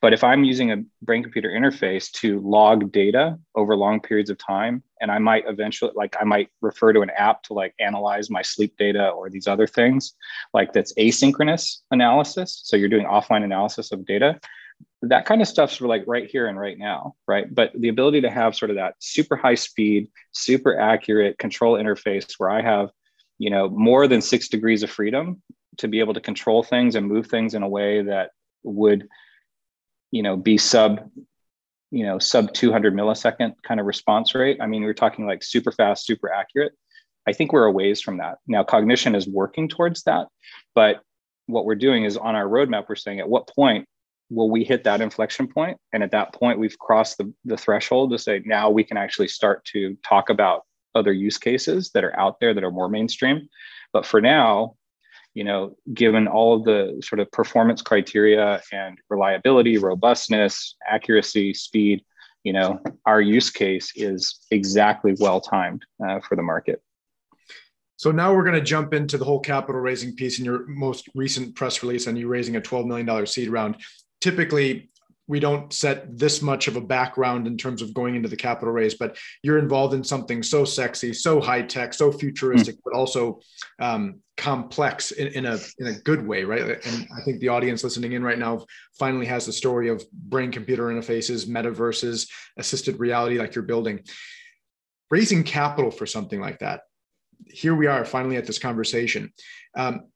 S4: But if I'm using a brain computer interface to log data over long periods of time, and I might eventually, like, I might refer to an app to like analyze my sleep data or these other things, like that's asynchronous analysis. So you're doing offline analysis of data. That kind of stuff's sort of like right here and right now, right? But the ability to have sort of that super high speed, super accurate control interface where I have, you know, more than six degrees of freedom to be able to control things and move things in a way that would you know be sub you know sub 200 millisecond kind of response rate. I mean we're talking like super fast super accurate. I think we're a ways from that. Now Cognixion is working towards that but what we're doing is on our roadmap we're saying at what point will we hit that inflection point? And at that point we've crossed the, the threshold to say now we can actually start to talk about other use cases that are out there that are more mainstream. But for now you know, given all of the sort of performance criteria and reliability, robustness, accuracy, speed, you know, our use case is exactly well timed uh, for the market.
S3: So now we're going to jump into the whole capital raising piece in your most recent press release on you raising a $12 million seed round. Typically, we don't set this much of a background in terms of going into the capital raise, but you're involved in something so sexy, so high tech, so futuristic, mm. but also um, complex in, in, a in a good way, right? And I think the audience listening in right now finally has the story of brain computer interfaces, metaverses, assisted reality, like you're building. Raising capital for something like that. Here we are, finally at this conversation. Um,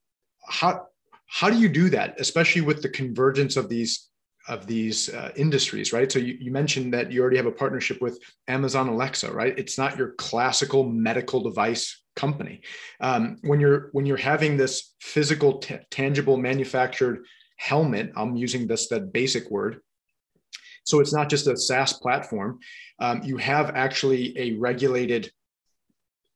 S3: how how do you do that, especially with the convergence of these of these uh, industries, right? So you, you mentioned that you already have a partnership with Amazon Alexa, right? It's not your classical medical device company. Um, when you're when you're having this physical, t- tangible, manufactured helmet, I'm using this that basic word. So it's not just a SaaS platform. Um, you have actually a regulated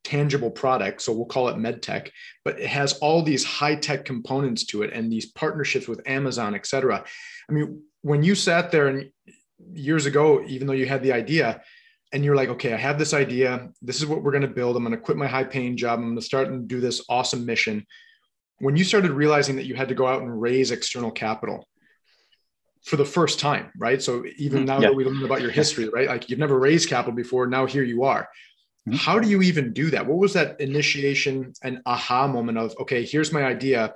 S3: tangible product so we'll call it medtech but it has all these high tech components to it and these partnerships with amazon et cetera i mean when you sat there and years ago, even though you had the idea, and you're like, okay, I have this idea. This is what we're going to build. I'm going to quit my high paying job. I'm going to start and do this awesome mission. When you started realizing that you had to go out and raise external capital for the first time, right? So even mm-hmm. now yeah. that we learned about your history, [laughs] right? Like you've never raised capital before. Now here you are. Mm-hmm. How do you even do that? What was that initiation and aha moment of, okay, here's my idea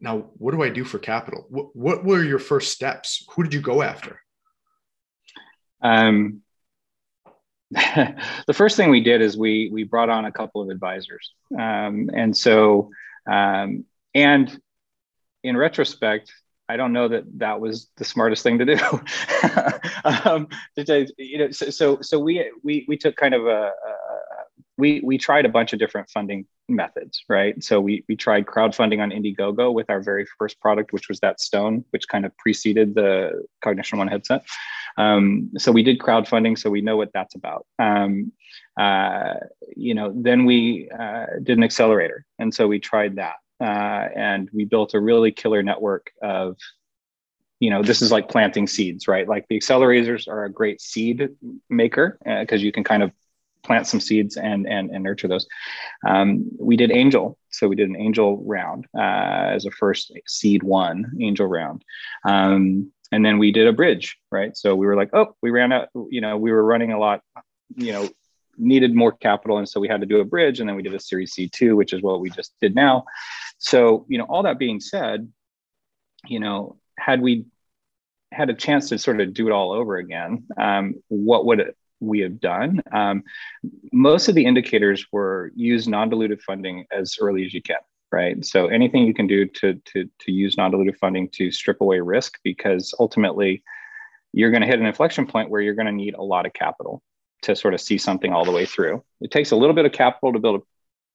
S3: now what do i do for capital? What, what were your first steps? Who did you go after? Um, [laughs]
S4: the first thing we did is we we brought on a couple of advisors. Um, and so um, and in retrospect i don't know that that was the smartest thing to do. [laughs] Um, you know so, so so we we we took kind of a, a we we tried a bunch of different funding methods, right? So we we tried crowdfunding on Indiegogo with our very first product, which was that stone, which kind of preceded the Cognixion One headset. Um, so we did crowdfunding, so we know what that's about. Um, uh, you know, then we uh, did an accelerator, and so we tried that, uh, and we built a really killer network of you know this is like planting seeds right like the accelerators are a great seed maker because uh, you can kind of plant some seeds and and, and nurture those. Um, we did angel, so we did an angel round uh, as a first seed one angel round. Um, and then we did a bridge, right? So we were like, oh, we ran out, you know, we were running a lot, you know, needed more capital. And so we had to do a bridge. And then we did a series C2, which is what we just did now. So, you know, all that being said, you know, had we had a chance to sort of do it all over again, um, what would it, we have done. Um, most of the indicators were use non-dilutive funding as early as you can, right? So anything you can do to to to use non-dilutive funding to strip away risk, because ultimately you're going to hit an inflection point where you're going to need a lot of capital to sort of see something all the way through. It takes a little bit of capital to build a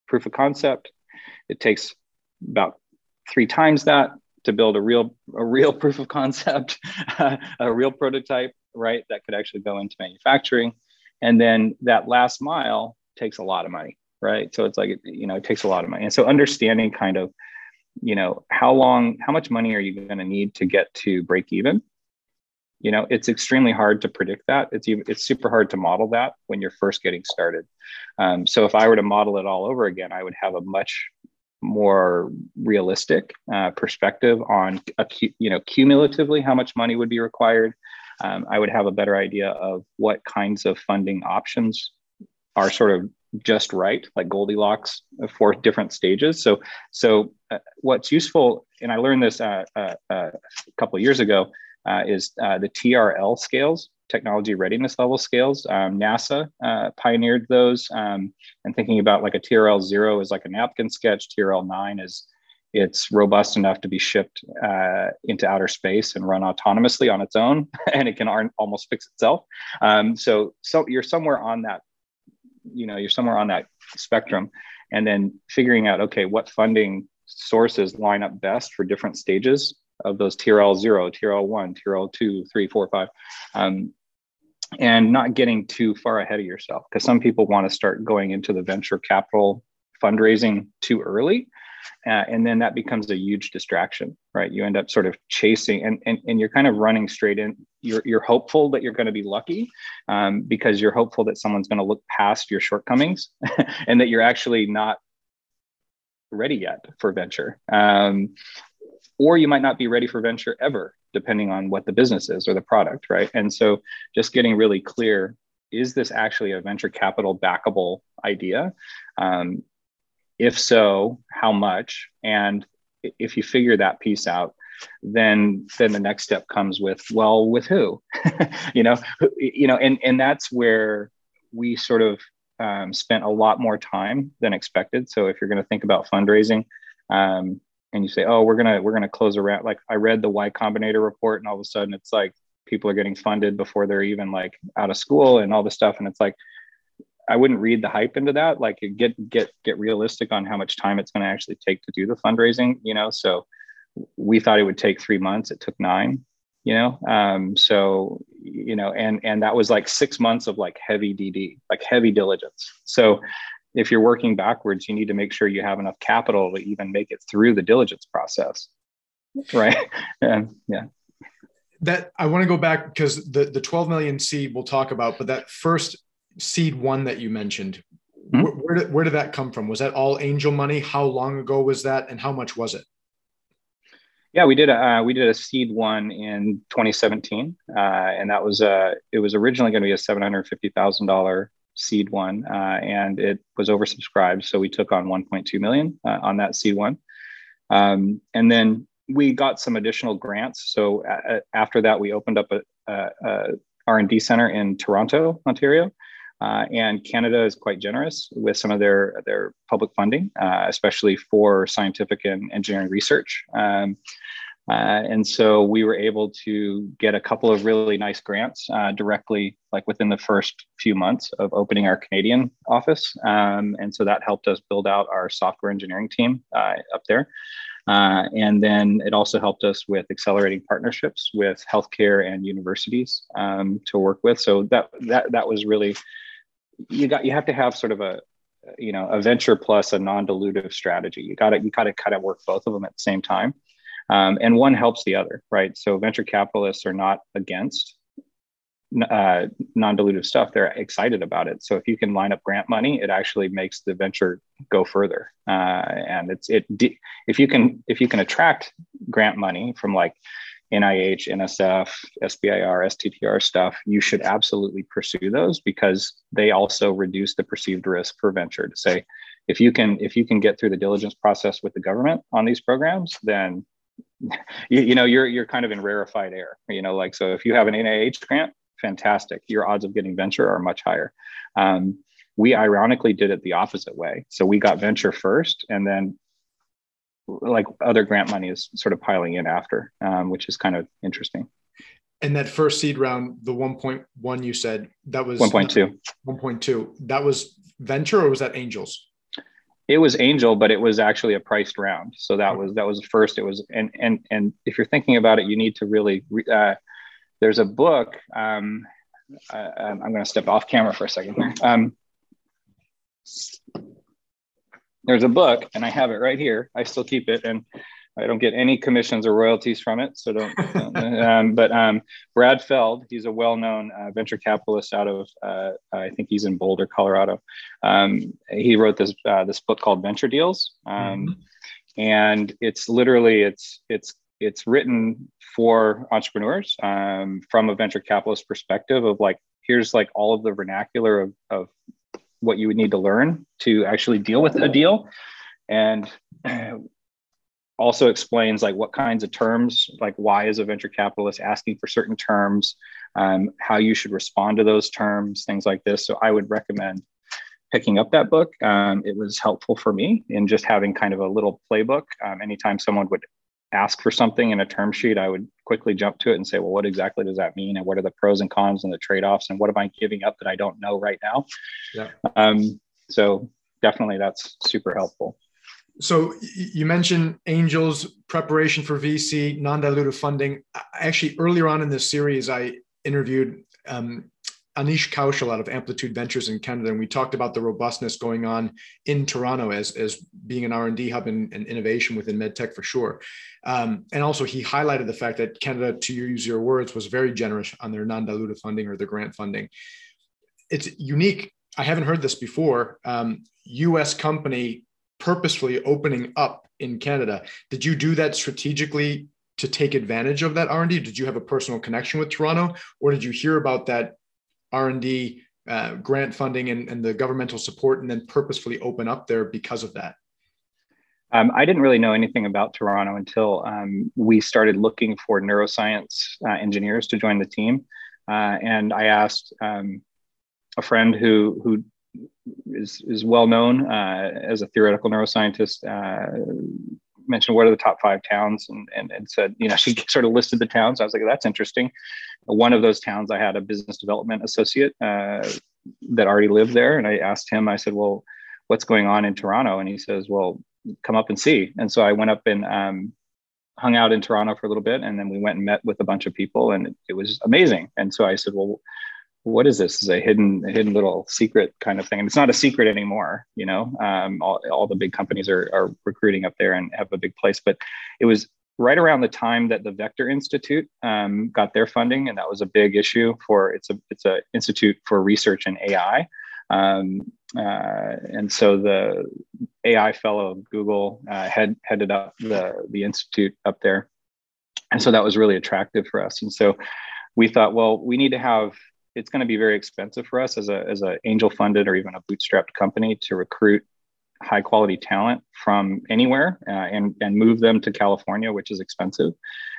S4: proof of concept. It takes about three times that to build a real a real [laughs] proof of concept, [laughs] a real prototype, right? That could actually go into manufacturing. And then that last mile takes a lot of money, right? So it's like, you know, it takes a lot of money. And so understanding kind of, you know, how long, how much money are you going to need to get to break even? You know, it's extremely hard to predict that. It's it's super hard to model that when you're first getting started. Um, so if I were to model it all over again, I would have a much more realistic uh, perspective on, you know, cumulatively how much money would be required um, I would have a better idea of what kinds of funding options are sort of just right, like Goldilocks for different stages. So, so uh, what's useful, and I learned this uh, uh, uh a couple of years ago, uh, is uh, the TRL scales, technology readiness level scales. Um, NASA pioneered those, um, and thinking about like a TRL zero is like a napkin sketch. TRL nine is it's robust enough to be shipped uh, into outer space and run autonomously on its own, [laughs] and it can almost fix itself. Um, so, so you're somewhere on that, you know, you're somewhere on that spectrum, and then figuring out, okay, what funding sources line up best for different stages of those TRL zero, TRL one, TRL two, three, four, five, um, and not getting too far ahead of yourself because some people want to start going into the venture capital fundraising too early uh, and then that becomes a huge distraction right you end up sort of chasing and and, and you're kind of running straight in you're, you're hopeful that you're going to be lucky um, because you're hopeful that someone's going to look past your shortcomings [laughs] and that you're actually not ready yet for venture um, or you might not be ready for venture ever depending on what the business is or the product, right? And so just getting really clear is this actually a venture capital backable idea? Um, if so, how much? And if you figure that piece out, then then the next step comes with well with who? [laughs] You know you know and and that's where we sort of um, spent a lot more time than expected. So if you're going to think about fundraising um, and you say oh we're gonna we're gonna close around like i read the y combinator report and all of a sudden it's like people are getting funded before they're even like out of school and all this stuff. And it's like I wouldn't read the hype into that. Like get get get realistic on how much time it's going to actually take to do the fundraising. You know, so we thought it would take three months. It took nine. You know, um, so you know, and and that was like six months of like heavy DD, like heavy diligence. So if you're working backwards, you need to make sure you have enough capital to even make it through the diligence process, right? [laughs] and yeah
S3: that I want to go back because the the 12 million seed we'll talk about, but that first seed one that you mentioned, mm-hmm. where, where, did, where did that come from? Was that all angel money? How long ago was that, and how much was it?
S4: Yeah, we did a uh, we did a seed one in 2017, uh, and that was a uh, it was originally going to be a seven hundred fifty thousand dollar seed one, uh, and it was oversubscribed, so we took on 1.2 million uh, on that seed one, um, and then we got some additional grants. So uh, after that, we opened up a, a, a R&D center in Toronto, Ontario. Uh, and Canada is quite generous with some of their, their public funding, uh, especially for scientific and engineering research. Um, uh, and so we were able to get a couple of really nice grants uh, directly, like within the first few months of opening our Canadian office. Um, and so that helped us build out our software engineering team uh, up there. Uh, and then it also helped us with accelerating partnerships with healthcare and universities um, to work with. So that that that was really you got you have to have sort of a you know a venture plus a non-dilutive strategy. You got to you got to kind of work both of them at the same time, um, and one helps the other, right? So venture capitalists are not against uh, non-dilutive stuff they're excited about it so if you can line up grant money it actually makes the venture go further uh, and it's it if you can if you can attract grant money from like nih nsf sbir sttr stuff you should absolutely pursue those because they also reduce the perceived risk for venture to say if you can if you can get through the diligence process with the government on these programs then [laughs] you, you know you're you're kind of in rarefied air you know like so if you have an nih grant fantastic. Your odds of getting venture are much higher. Um, we ironically did it the opposite way. So we got venture first, and then like other grant money is sort of piling in after, um, which is kind of interesting.
S3: And that first seed round, the 1.1 you said that was
S4: 1.2.
S3: 1.2. That was venture or was that angels?
S4: It was angel, but it was actually a priced round. So that was that was the first. It was and and and if you're thinking about it, you need to really uh, there's a book. Um, I, am going to step off camera for a second here. Um, there's a book, and I have it right here. I still keep it, and I don't get any commissions or royalties from it. So don't. [laughs] um, but um, Brad Feld, he's a well-known uh, venture capitalist out of, uh, I think he's in Boulder, Colorado. Um, he wrote this uh, this book called Venture Deals, um, mm-hmm. and it's literally it's it's it's written for entrepreneurs um, from a venture capitalist perspective of like here's like all of the vernacular of, of what you would need to learn to actually deal with a deal. And also explains like what kinds of terms like why is a venture capitalist asking for certain terms um, how you should respond to those terms things like this. So i would recommend picking up that book. Um, it was helpful for me in just having kind of a little playbook. Um, anytime someone would ask for something in a term sheet, I would quickly jump to it and say, well, what exactly does that mean? And what are the pros and cons and the trade offs? And what am I giving up that I don't know right now? Yeah. Um, so definitely that's super helpful.
S3: So you mentioned angels, preparation for VC, non-dilutive funding. Actually, earlier on in this series, I interviewed um, Anish Kaushal out of Amplitude Ventures in Canada, and we talked about the robustness going on in Toronto as, as being an R&D hub and, and innovation within medtech for sure. Um, and also he highlighted the fact that Canada, to use your words, was very generous on their non-dilutive funding or their grant funding. It's unique. I haven't heard this before. Um, U.S. company purposefully opening up in Canada. Did you do that strategically to take advantage of that R&D? Did you have a personal connection with Toronto or did you hear about that R&D uh, grant funding and, and the governmental support and then purposefully open up there because of that?
S4: Um, I didn't really know anything about Toronto until um, we started looking for neuroscience uh, engineers to join the team. Uh, and I asked um, a friend who, who is, is well known uh, as a theoretical neuroscientist, uh, mentioned what are the top five towns and, and, and said, you know, [laughs] she sort of listed the towns. I was like, that's interesting. One of those towns, I had a business development associate uh, that already lived there. And I asked him, I said, well, what's going on in Toronto? And he says, well, come up and see. And so I went up and um, hung out in Toronto for a little bit. And then we went and met with a bunch of people and it was amazing. And so I said, well, what is this? is a hidden, a hidden little secret kind of thing. And it's not a secret anymore. You know, um, all, all the big companies are, are recruiting up there and have a big place, but it was right around the time that the Vector Institute um, got their funding, and that was a big issue for it's a it's a institute for research in AI. Um, uh, and so the AI fellow of Google uh, had headed up the the institute up there, and so that was really attractive for us. And so we thought, well, we need to have. It's going to be very expensive for us as a as an angel funded or even a bootstrapped company to recruit high quality talent from anywhere uh, and and move them to California, which is expensive.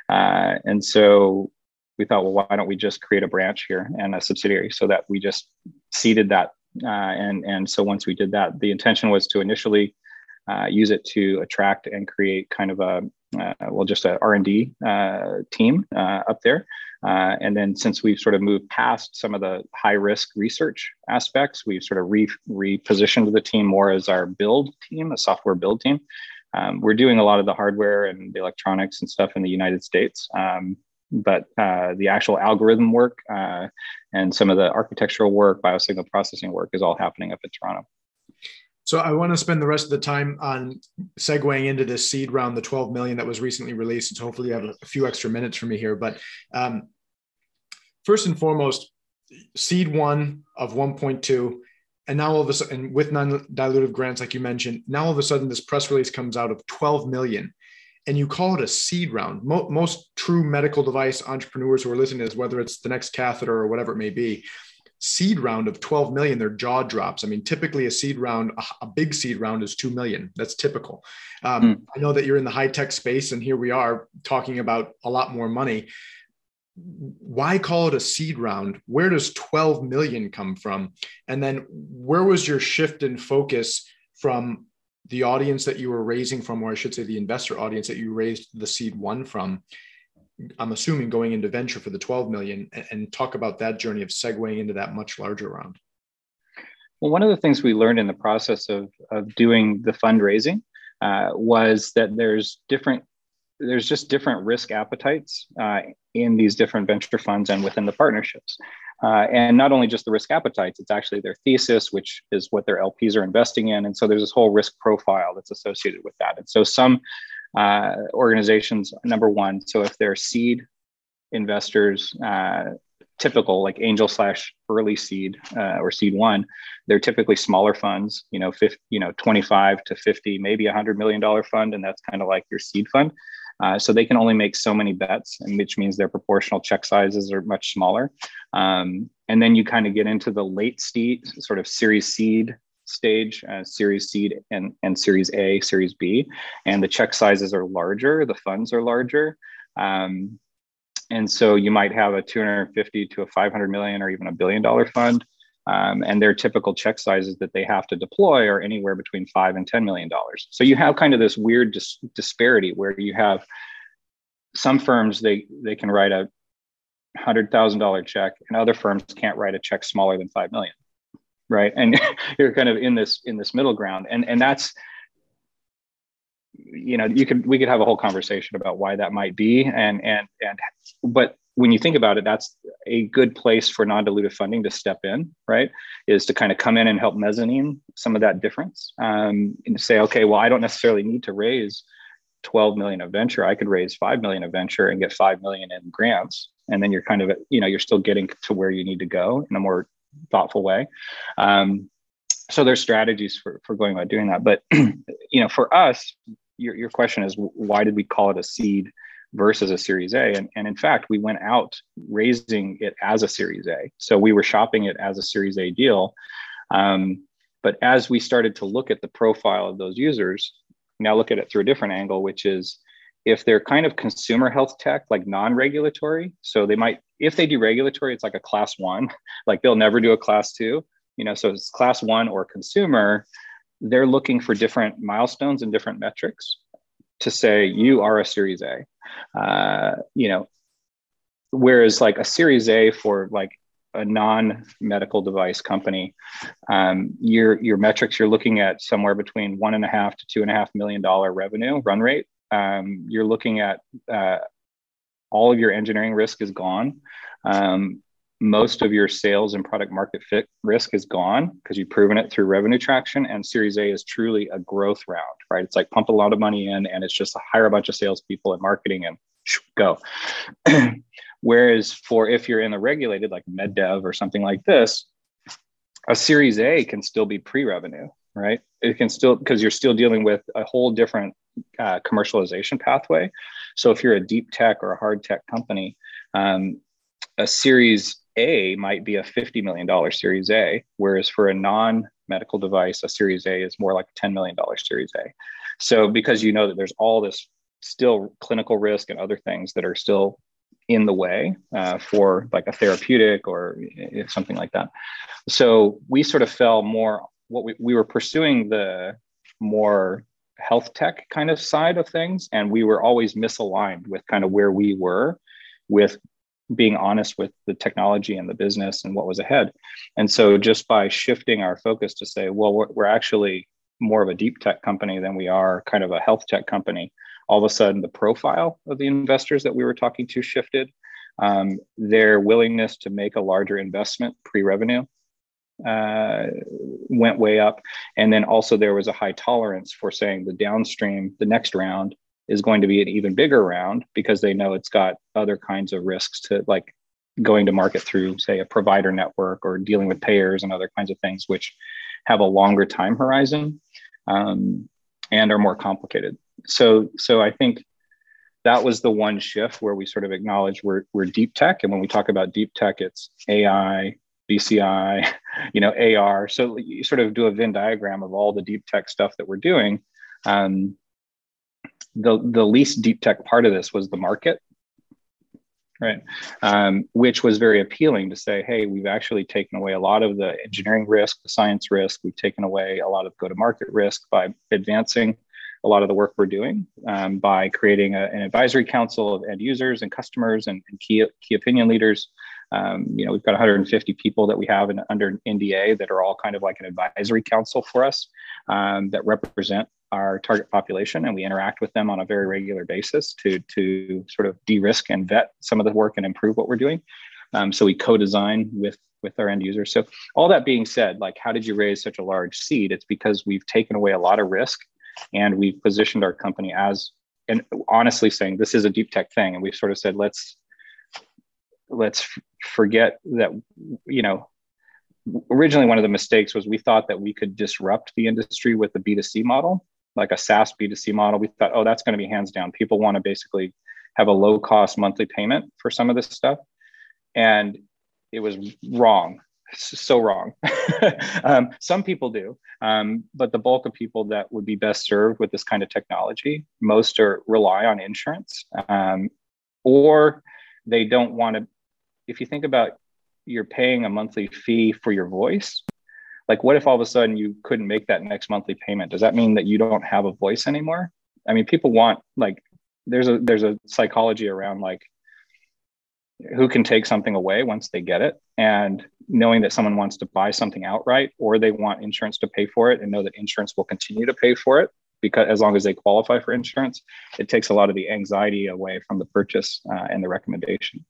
S4: Uh, and so we thought, well, why don't we just create a branch here and a subsidiary so that we just seeded that uh, and, and so once we did that, the intention was to initially uh, use it to attract and create kind of a, uh, well, just a R&D uh, team uh, up there. Uh, and then since we've sort of moved past some of the high risk research aspects, we've sort of re- repositioned the team more as our build team, a software build team. Um, we're doing a lot of the hardware and the electronics and stuff in the United States. Um, but uh, the actual algorithm work uh, and some of the architectural work, biosignal processing work is all happening up in Toronto.
S3: So I want to spend the rest of the time on segueing into this seed round, the 12 million that was recently released. So hopefully you have a few extra minutes for me here. But um, first and foremost, seed one of 1.2, and now all of a sudden, with non-dilutive grants, like you mentioned, now all of a sudden this press release comes out of 12 million and you call it a seed round. Most true medical device entrepreneurs who are listening to this, whether it's the next catheter or whatever it may be, seed round of 12 million, their jaw drops. I mean, typically a seed round, a, big seed round is 2 million. That's typical. Um, mm. I know that you're in the high tech space, and here we are talking about a lot more money. Why call it a seed round? Where does 12 million come from? And then where was your shift in focus from the audience that you were raising from, or I should say the investor audience that you raised the seed one from, I'm assuming going into venture for the 12 million and, talk about that journey of segueing into that much larger round.
S4: Well, one of the things we learned in the process of, of doing the fundraising uh, was that there's different there's just different risk appetites uh, in these different venture funds and within the partnerships. Uh, and not only just the risk appetites, it's actually their thesis, which is what their LPs are investing in. And so there's this whole risk profile that's associated with that. And so some uh, organizations, number one, so if they're seed investors, uh, typical like angel slash early seed uh, or seed one, they're typically smaller funds, you know, 50, you know, 25 to 50, maybe a hundred million dollar fund. And that's kind of like your seed fund. Uh, so they can only make so many bets, and which means their proportional check sizes are much smaller. Um, and then you kind of get into the late seed, sort of series seed stage, uh, series seed and, and series A, series B. And the check sizes are larger, the funds are larger. Um, and so you might have a 250 to a 500 million or even a billion dollar fund. Um, and their typical check sizes that they have to deploy are anywhere between five and ten million dollars. So you have kind of this weird dis- disparity where you have some firms they they can write a hundred thousand dollar check, and other firms can't write a check smaller than five million, right? And [laughs] you're kind of in this in this middle ground, and and that's you know you could we could have a whole conversation about why that might be and and and but when you think about it, that's a good place for non-dilutive funding to step in, right? Is to kind of come in and help mezzanine some of that difference um, and say, okay, well, I don't necessarily need to raise 12 million of venture. I could raise 5 million of venture and get 5 million in grants. And then you're kind of, you know, you're still getting to where you need to go in a more thoughtful way. Um, so there's strategies for, for going about doing that. But, [clears throat] you know, for us, your, your question is why did we call it a seed versus a Series A. And, and in fact, we went out raising it as a Series A. So we were shopping it as a Series A deal. Um, but as we started to look at the profile of those users, now look at it through a different angle, which is if they're kind of consumer health tech, like non regulatory, so they might, if they do regulatory, it's like a class one, [laughs] like they'll never do a class two, you know, so it's class one or consumer, they're looking for different milestones and different metrics to say you are a series A. Uh, you know, whereas like a series A for like a non-medical device company, um, your your metrics you're looking at somewhere between one and a half to two and a half million dollar revenue run rate. Um, you're looking at uh, all of your engineering risk is gone. Um, most of your sales and product market fit risk is gone because you've proven it through revenue traction. And Series A is truly a growth round, right? It's like pump a lot of money in, and it's just hire a bunch of salespeople and marketing and go. [clears throat] Whereas for if you're in the regulated, like MedDev or something like this, a Series A can still be pre-revenue, right? It can still because you're still dealing with a whole different uh, commercialization pathway. So if you're a deep tech or a hard tech company, um, a Series A might be a $50 million Series A, whereas for a non medical device, a Series A is more like a $10 million Series A. So, because you know that there's all this still clinical risk and other things that are still in the way uh, for like a therapeutic or something like that. So, we sort of fell more what we, we were pursuing the more health tech kind of side of things and we were always misaligned with kind of where we were with being honest with the technology and the business and what was ahead. And so just by shifting our focus to say, well, we're, we're actually more of a deep tech company than we are kind of a health tech company, all of a sudden the profile of the investors that we were talking to shifted. Um, their willingness to make a larger investment pre revenue uh, went way up. And then also there was a high tolerance for saying the downstream, the next round is going to be an even bigger round because they know it's got other kinds of risks to like going to market through say a provider network or dealing with payers and other kinds of things which have a longer time horizon um, and are more complicated. So so i think that was the one shift where we sort of acknowledge we're, we're deep tech. And when we talk about deep tech it's ai bci [laughs] you know ar so you sort of do a venn diagram of all the deep tech stuff that we're doing. Um, the the least deep tech part of this was the market right? Um, which was very appealing to say hey we've actually taken away a lot of the engineering risk the science risk. We've taken away a lot of go to market risk by advancing a lot of the work we're doing um, by creating a, an advisory council of end users and customers and, and key, key opinion leaders um, you know, we've got 150 people that we have in, under NDA that are all kind of like an advisory council for us um, that represent our target population, and we interact with them on a very regular basis to to sort of de-risk and vet some of the work and improve what we're doing. Um, so we co-design with with our end users. So all that being said, like how did you raise such a large seed? It's because we've taken away a lot of risk, and we've positioned our company as and honestly saying this is a deep tech thing, and we've sort of said let's let's forget that you know originally one of the mistakes was we thought that we could disrupt the industry with the b2c model like a saas b2c model. We thought oh that's going to be hands down. People want to basically have a low cost monthly payment for some of this stuff. And it was wrong so wrong. [laughs] Um, some people do um, but the bulk of people that would be best served with this kind of technology most are rely on insurance um, or they don't want to if you think about you're paying a monthly fee for your voice like what if all of a sudden you couldn't make that next monthly payment? Does that mean that you don't have a voice anymore? I mean people want like there's a there's a psychology around like who can take something away once they get it and knowing that someone wants to buy something outright or they want insurance to pay for it and know that insurance will continue to pay for it because as long as they qualify for insurance, it takes a lot of the anxiety away from the purchase uh, and the recommendation.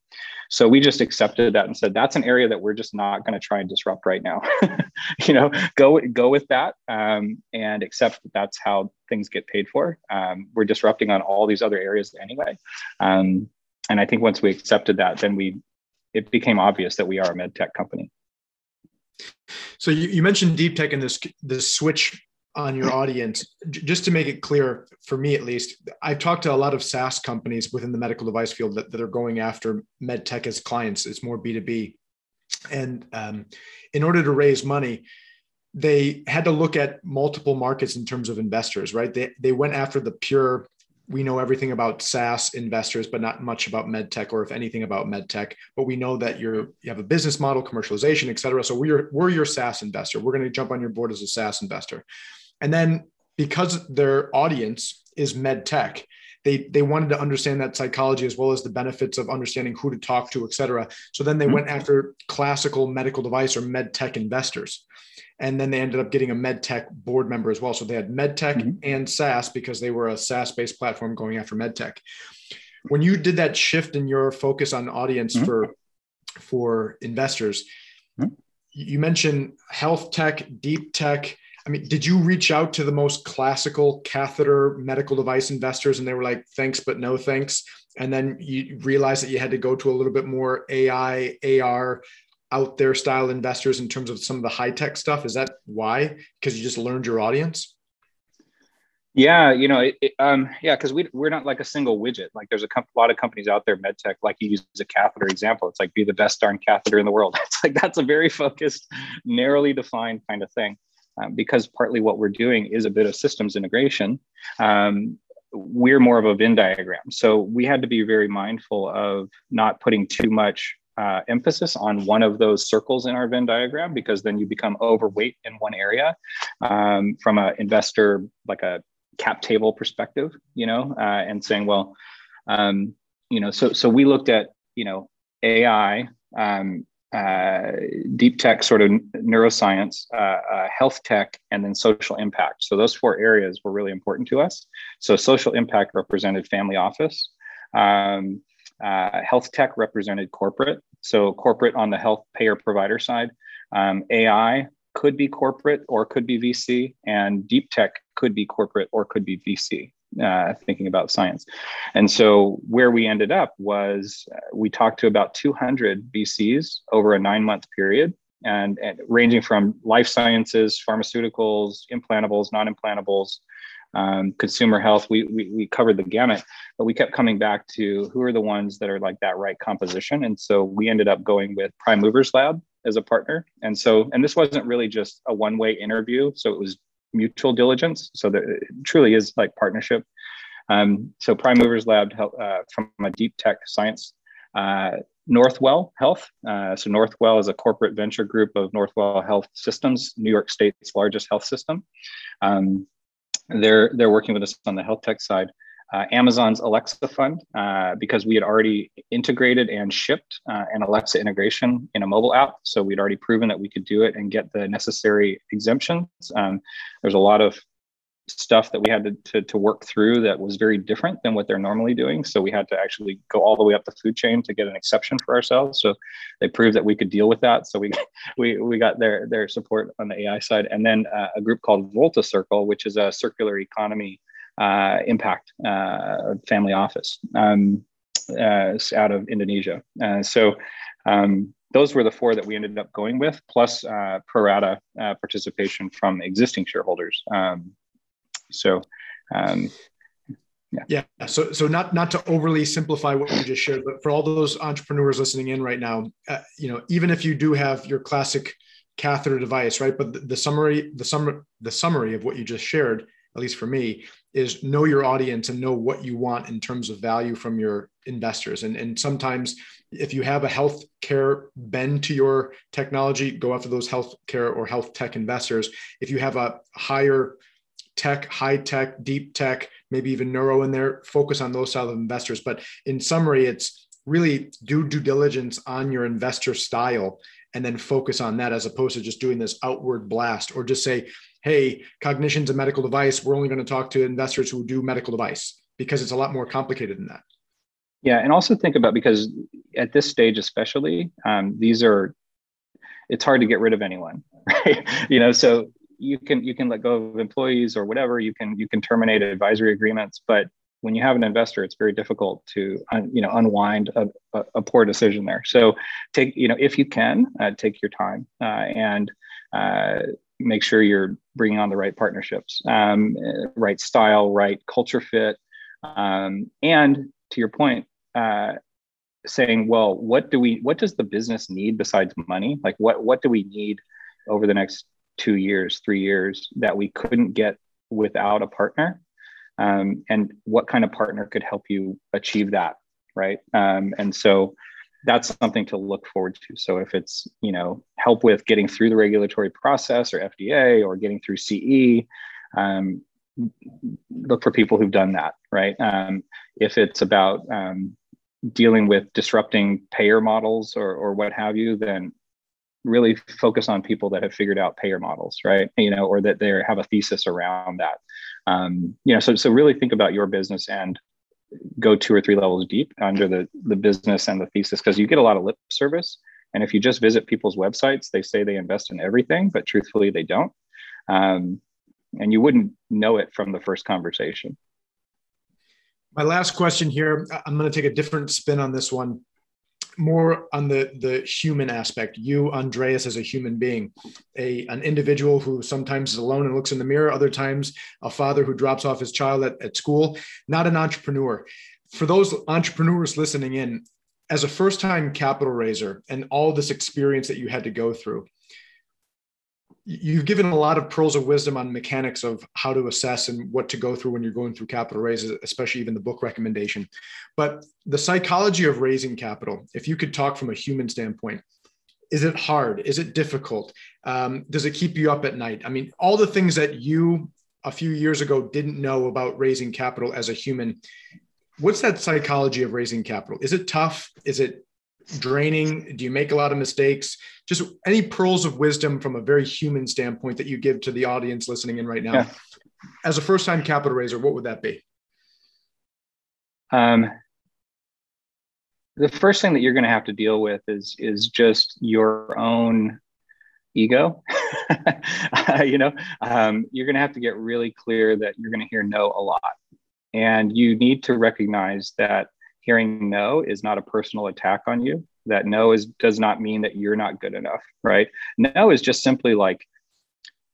S4: So we just accepted that and said that's an area that we're just not going to try and disrupt right now. [laughs] you know, go go with that um, and accept that that's how things get paid for. Um, we're disrupting on all these other areas anyway, um, and I think once we accepted that, then we it became obvious that we are a med tech company.
S3: So you, you mentioned deep tech and this this switch on your audience, just to make it clear for me at least, I've talked to a lot of SaaS companies within the medical device field that, that are going after med tech as clients. It's more B2B. And um, in order to raise money, they had to look at multiple markets in terms of investors, right? They, they went after the pure we know everything about SaaS investors, but not much about medtech, or if anything about medtech. But we know that you're you have a business model, commercialization, et cetera. So we're we're your SaaS investor. We're going to jump on your board as a SaaS investor, and then because their audience is medtech, they they wanted to understand that psychology as well as the benefits of understanding who to talk to, et cetera. So then they mm-hmm. went after classical medical device or medtech investors and then they ended up getting a medtech board member as well. So they had medtech mm-hmm. and SaaS because they were a SaaS-based platform going after medtech. When you did that shift in your focus on audience mm-hmm. for for investors, mm-hmm. you mentioned health tech, deep tech. I mean, did you reach out to the most classical catheter medical device investors and they were like, thanks, but no thanks? And then you realized that you had to go to a little bit more AI, AR, out there style investors in terms of some of the high tech stuff? Is that why? Because you just learned your audience?
S4: Yeah, you know, it, it, um, yeah, because we we're not like a single widget. Like there's a com- lot of companies out there, medtech. Like you use a catheter example, it's like be the best darn catheter in the world. [laughs] It's like that's a very focused, narrowly defined kind of thing. Um, because partly what we're doing is a bit of systems integration. Um, we're more of a Venn diagram, so we had to be very mindful of not putting too much uh, emphasis on one of those circles in our Venn diagram because then you become overweight in one area um, from an investor, like a cap table perspective, you know, uh, and saying, well, um, you know, so so we looked at you know AI, um, uh, deep tech, sort of neuroscience, uh, uh, health tech, and then social impact. So those four areas were really important to us. So social impact represented family office. Um, uh, health tech represented corporate. So, corporate on the health payer provider side. Um, AI could be corporate or could be VC, and deep tech could be corporate or could be VC. Uh, thinking about science. And so, where we ended up was uh, we talked to about 200 VCs over a nine month period, and, and ranging from life sciences, pharmaceuticals, implantables, non implantables, um, consumer health. We, we, we covered the gamut, but we kept coming back to who are the ones that are like that right composition. And so we ended up going with Prime Movers Lab as a partner. And so, and this wasn't really just a one way interview. So it was mutual diligence. So there it truly is like partnership. Um, so Prime Movers Lab uh, from a deep tech science. Uh, Northwell Health. Uh, so Northwell is a corporate venture group of Northwell Health Systems, New York State's largest health system. Um, they're they're working with us on the health tech side. Uh, Amazon's Alexa fund, uh, because we had already integrated and shipped uh, an Alexa integration in a mobile app. So we'd already proven that we could do it and get the necessary exemptions. Um, there's a lot of stuff that we had to, to, to, work through that was very different than what they're normally doing. So we had to actually go all the way up the food chain to get an exception for ourselves. So they proved that we could deal with that. So we [laughs] we, we got their their support on the AI side, and then uh, a group called Volta Circle, which is a circular economy uh, impact uh, family office um, uh, out of Indonesia. Uh, so. Um, those were the four that we ended up going with, plus uh, pro rata participation from existing shareholders. Um, so, um,
S3: yeah. yeah. So, so not not to overly simplify what you just shared, but for all those entrepreneurs listening in right now, uh, you know, even if you do have your classic catheter device, right? But the, the summary, the summary, the summary of what you just shared, at least for me, is know your audience and know what you want in terms of value from your investors. And and sometimes if you have a healthcare bend to your technology, go after those healthcare or health tech investors. If you have a higher tech, high tech, deep tech, maybe even neuro in there, focus on those style of investors. But in summary, it's really do due diligence on your investor style and then focus on that as opposed to just doing this outward blast or just say, hey, Cognixion's a medical device. We're only going to talk to investors who do medical device because it's a lot more complicated than that.
S4: Yeah, and also think about because at this stage, especially, um, these are it's hard to get rid of anyone, [laughs] right? you know, so you can you can let go of employees or whatever you can you can terminate advisory agreements but when you have an investor it's very difficult to un, you know unwind a, a, a, poor decision there so take you know if you can uh, take your time uh, and uh, make sure you're bringing on the right partnerships, um, right style, right culture fit, um, and to your point, uh, saying, well, what do we, what does the business need besides money? Like, what what do we need over the next two years, three years that we couldn't get without a partner? Um, and what kind of partner could help you achieve that, right? Um, and so that's something to look forward to. So if it's you know help with getting through the regulatory process or FDA or getting through CE, um, look for people who've done that, right? Um, if it's about um, dealing with disrupting payer models or or what have you, then really focus on people that have figured out payer models, right? You know, or that they have a thesis around that. Um, you know, so so really think about your business and go two or three levels deep under the, the business and the thesis because you get a lot of lip service. And if you just visit people's websites, they say they invest in everything, but truthfully, they don't. Um, and you wouldn't know it from the first conversation.
S3: My last question here I'm going to take a different spin on this one more on the the human aspect. You andreas as a human being a an individual who sometimes is alone and looks in the mirror other times a father who drops off his child at, at school not an entrepreneur. For those entrepreneurs listening in as a first time capital raiser and all this experience that you had to go through you've given a lot of pearls of wisdom on mechanics of how to assess and what to go through when you're going through capital raises, especially even the book recommendation. But the psychology of raising capital, if you could talk from a human standpoint, is it hard? Is it difficult? Um, does it keep you up at night? I mean, all the things that you a few years ago didn't know about raising capital as a human. What's that psychology of raising capital? Is it tough? Is it draining? Do you make a lot of mistakes? Just any pearls of wisdom from a very human standpoint that you give to the audience listening in right now. Yeah. As a first time capital raiser, what would that be? Um,
S4: the first thing that you're going to have to deal with is is just your own ego [laughs] you know um, you're going to have to get really clear that you're going to hear no a lot and you need to recognize that hearing no is not a personal attack on you. That no is does not mean that you're not good enough right? No is just simply like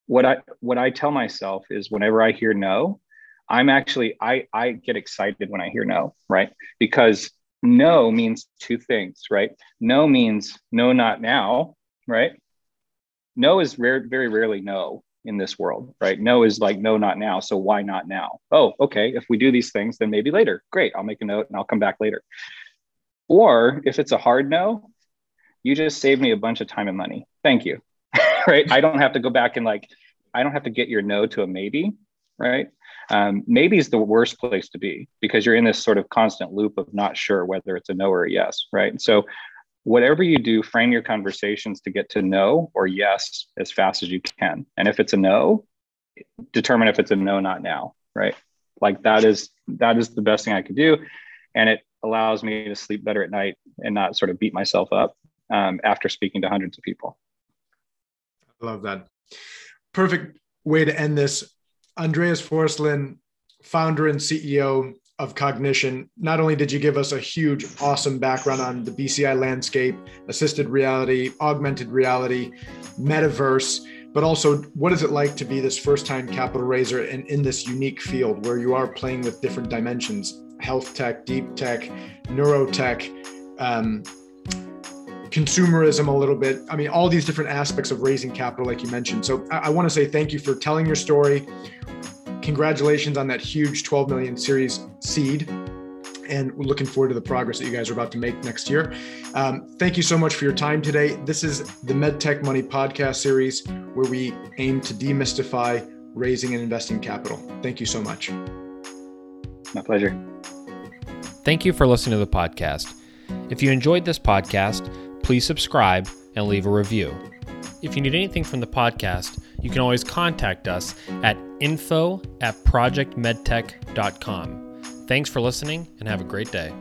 S4: what i what i tell myself is whenever i hear no i'm actually i i get excited when i hear no right? Because no means two things right? No means no not now right? No is rare, very rarely no in this world, right? No is like, no, not now. So why not now? Oh, okay. If we do these things, then maybe later. Great. I'll make a note and I'll come back later. Or if it's a hard no, you just saved me a bunch of time and money. Thank you. [laughs] right. I don't have to go back and like, I don't have to get your no to a maybe. Right. Um, maybe is the worst place to be because you're in this sort of constant loop of not sure whether it's a no or a yes. Right. so whatever you do, frame your conversations to get to no or yes as fast as you can. And if it's a no, determine if it's a no, not now, right? Like that is that is the best thing I could do, and it allows me to sleep better at night and not sort of beat myself up um, after speaking to hundreds of people.
S3: I love that. Perfect way to end this. Andreas Forsland, founder and CEO of Cognixion. Not only did you give us a huge, awesome background on the BCI landscape, assisted reality, augmented reality, metaverse, but also what is it like to be this first time capital raiser and in this unique field where you are playing with different dimensions health tech, deep tech, neurotech, um, consumerism a little bit. I mean, all these different aspects of raising capital, like you mentioned. So I, I want to say thank you for telling your story congratulations on that huge 12 million series seed and we're looking forward to the progress that you guys are about to make next year. Um, thank you so much for your time today. This is the MedTech Money podcast series where we aim to demystify raising and investing capital. Thank you so much.
S4: My pleasure.
S1: Thank you for listening to the podcast. If you enjoyed this podcast, please subscribe and leave a review. If you need anything from the podcast, you can always contact us at info at projectmedtech.com. Thanks for listening and have a great day.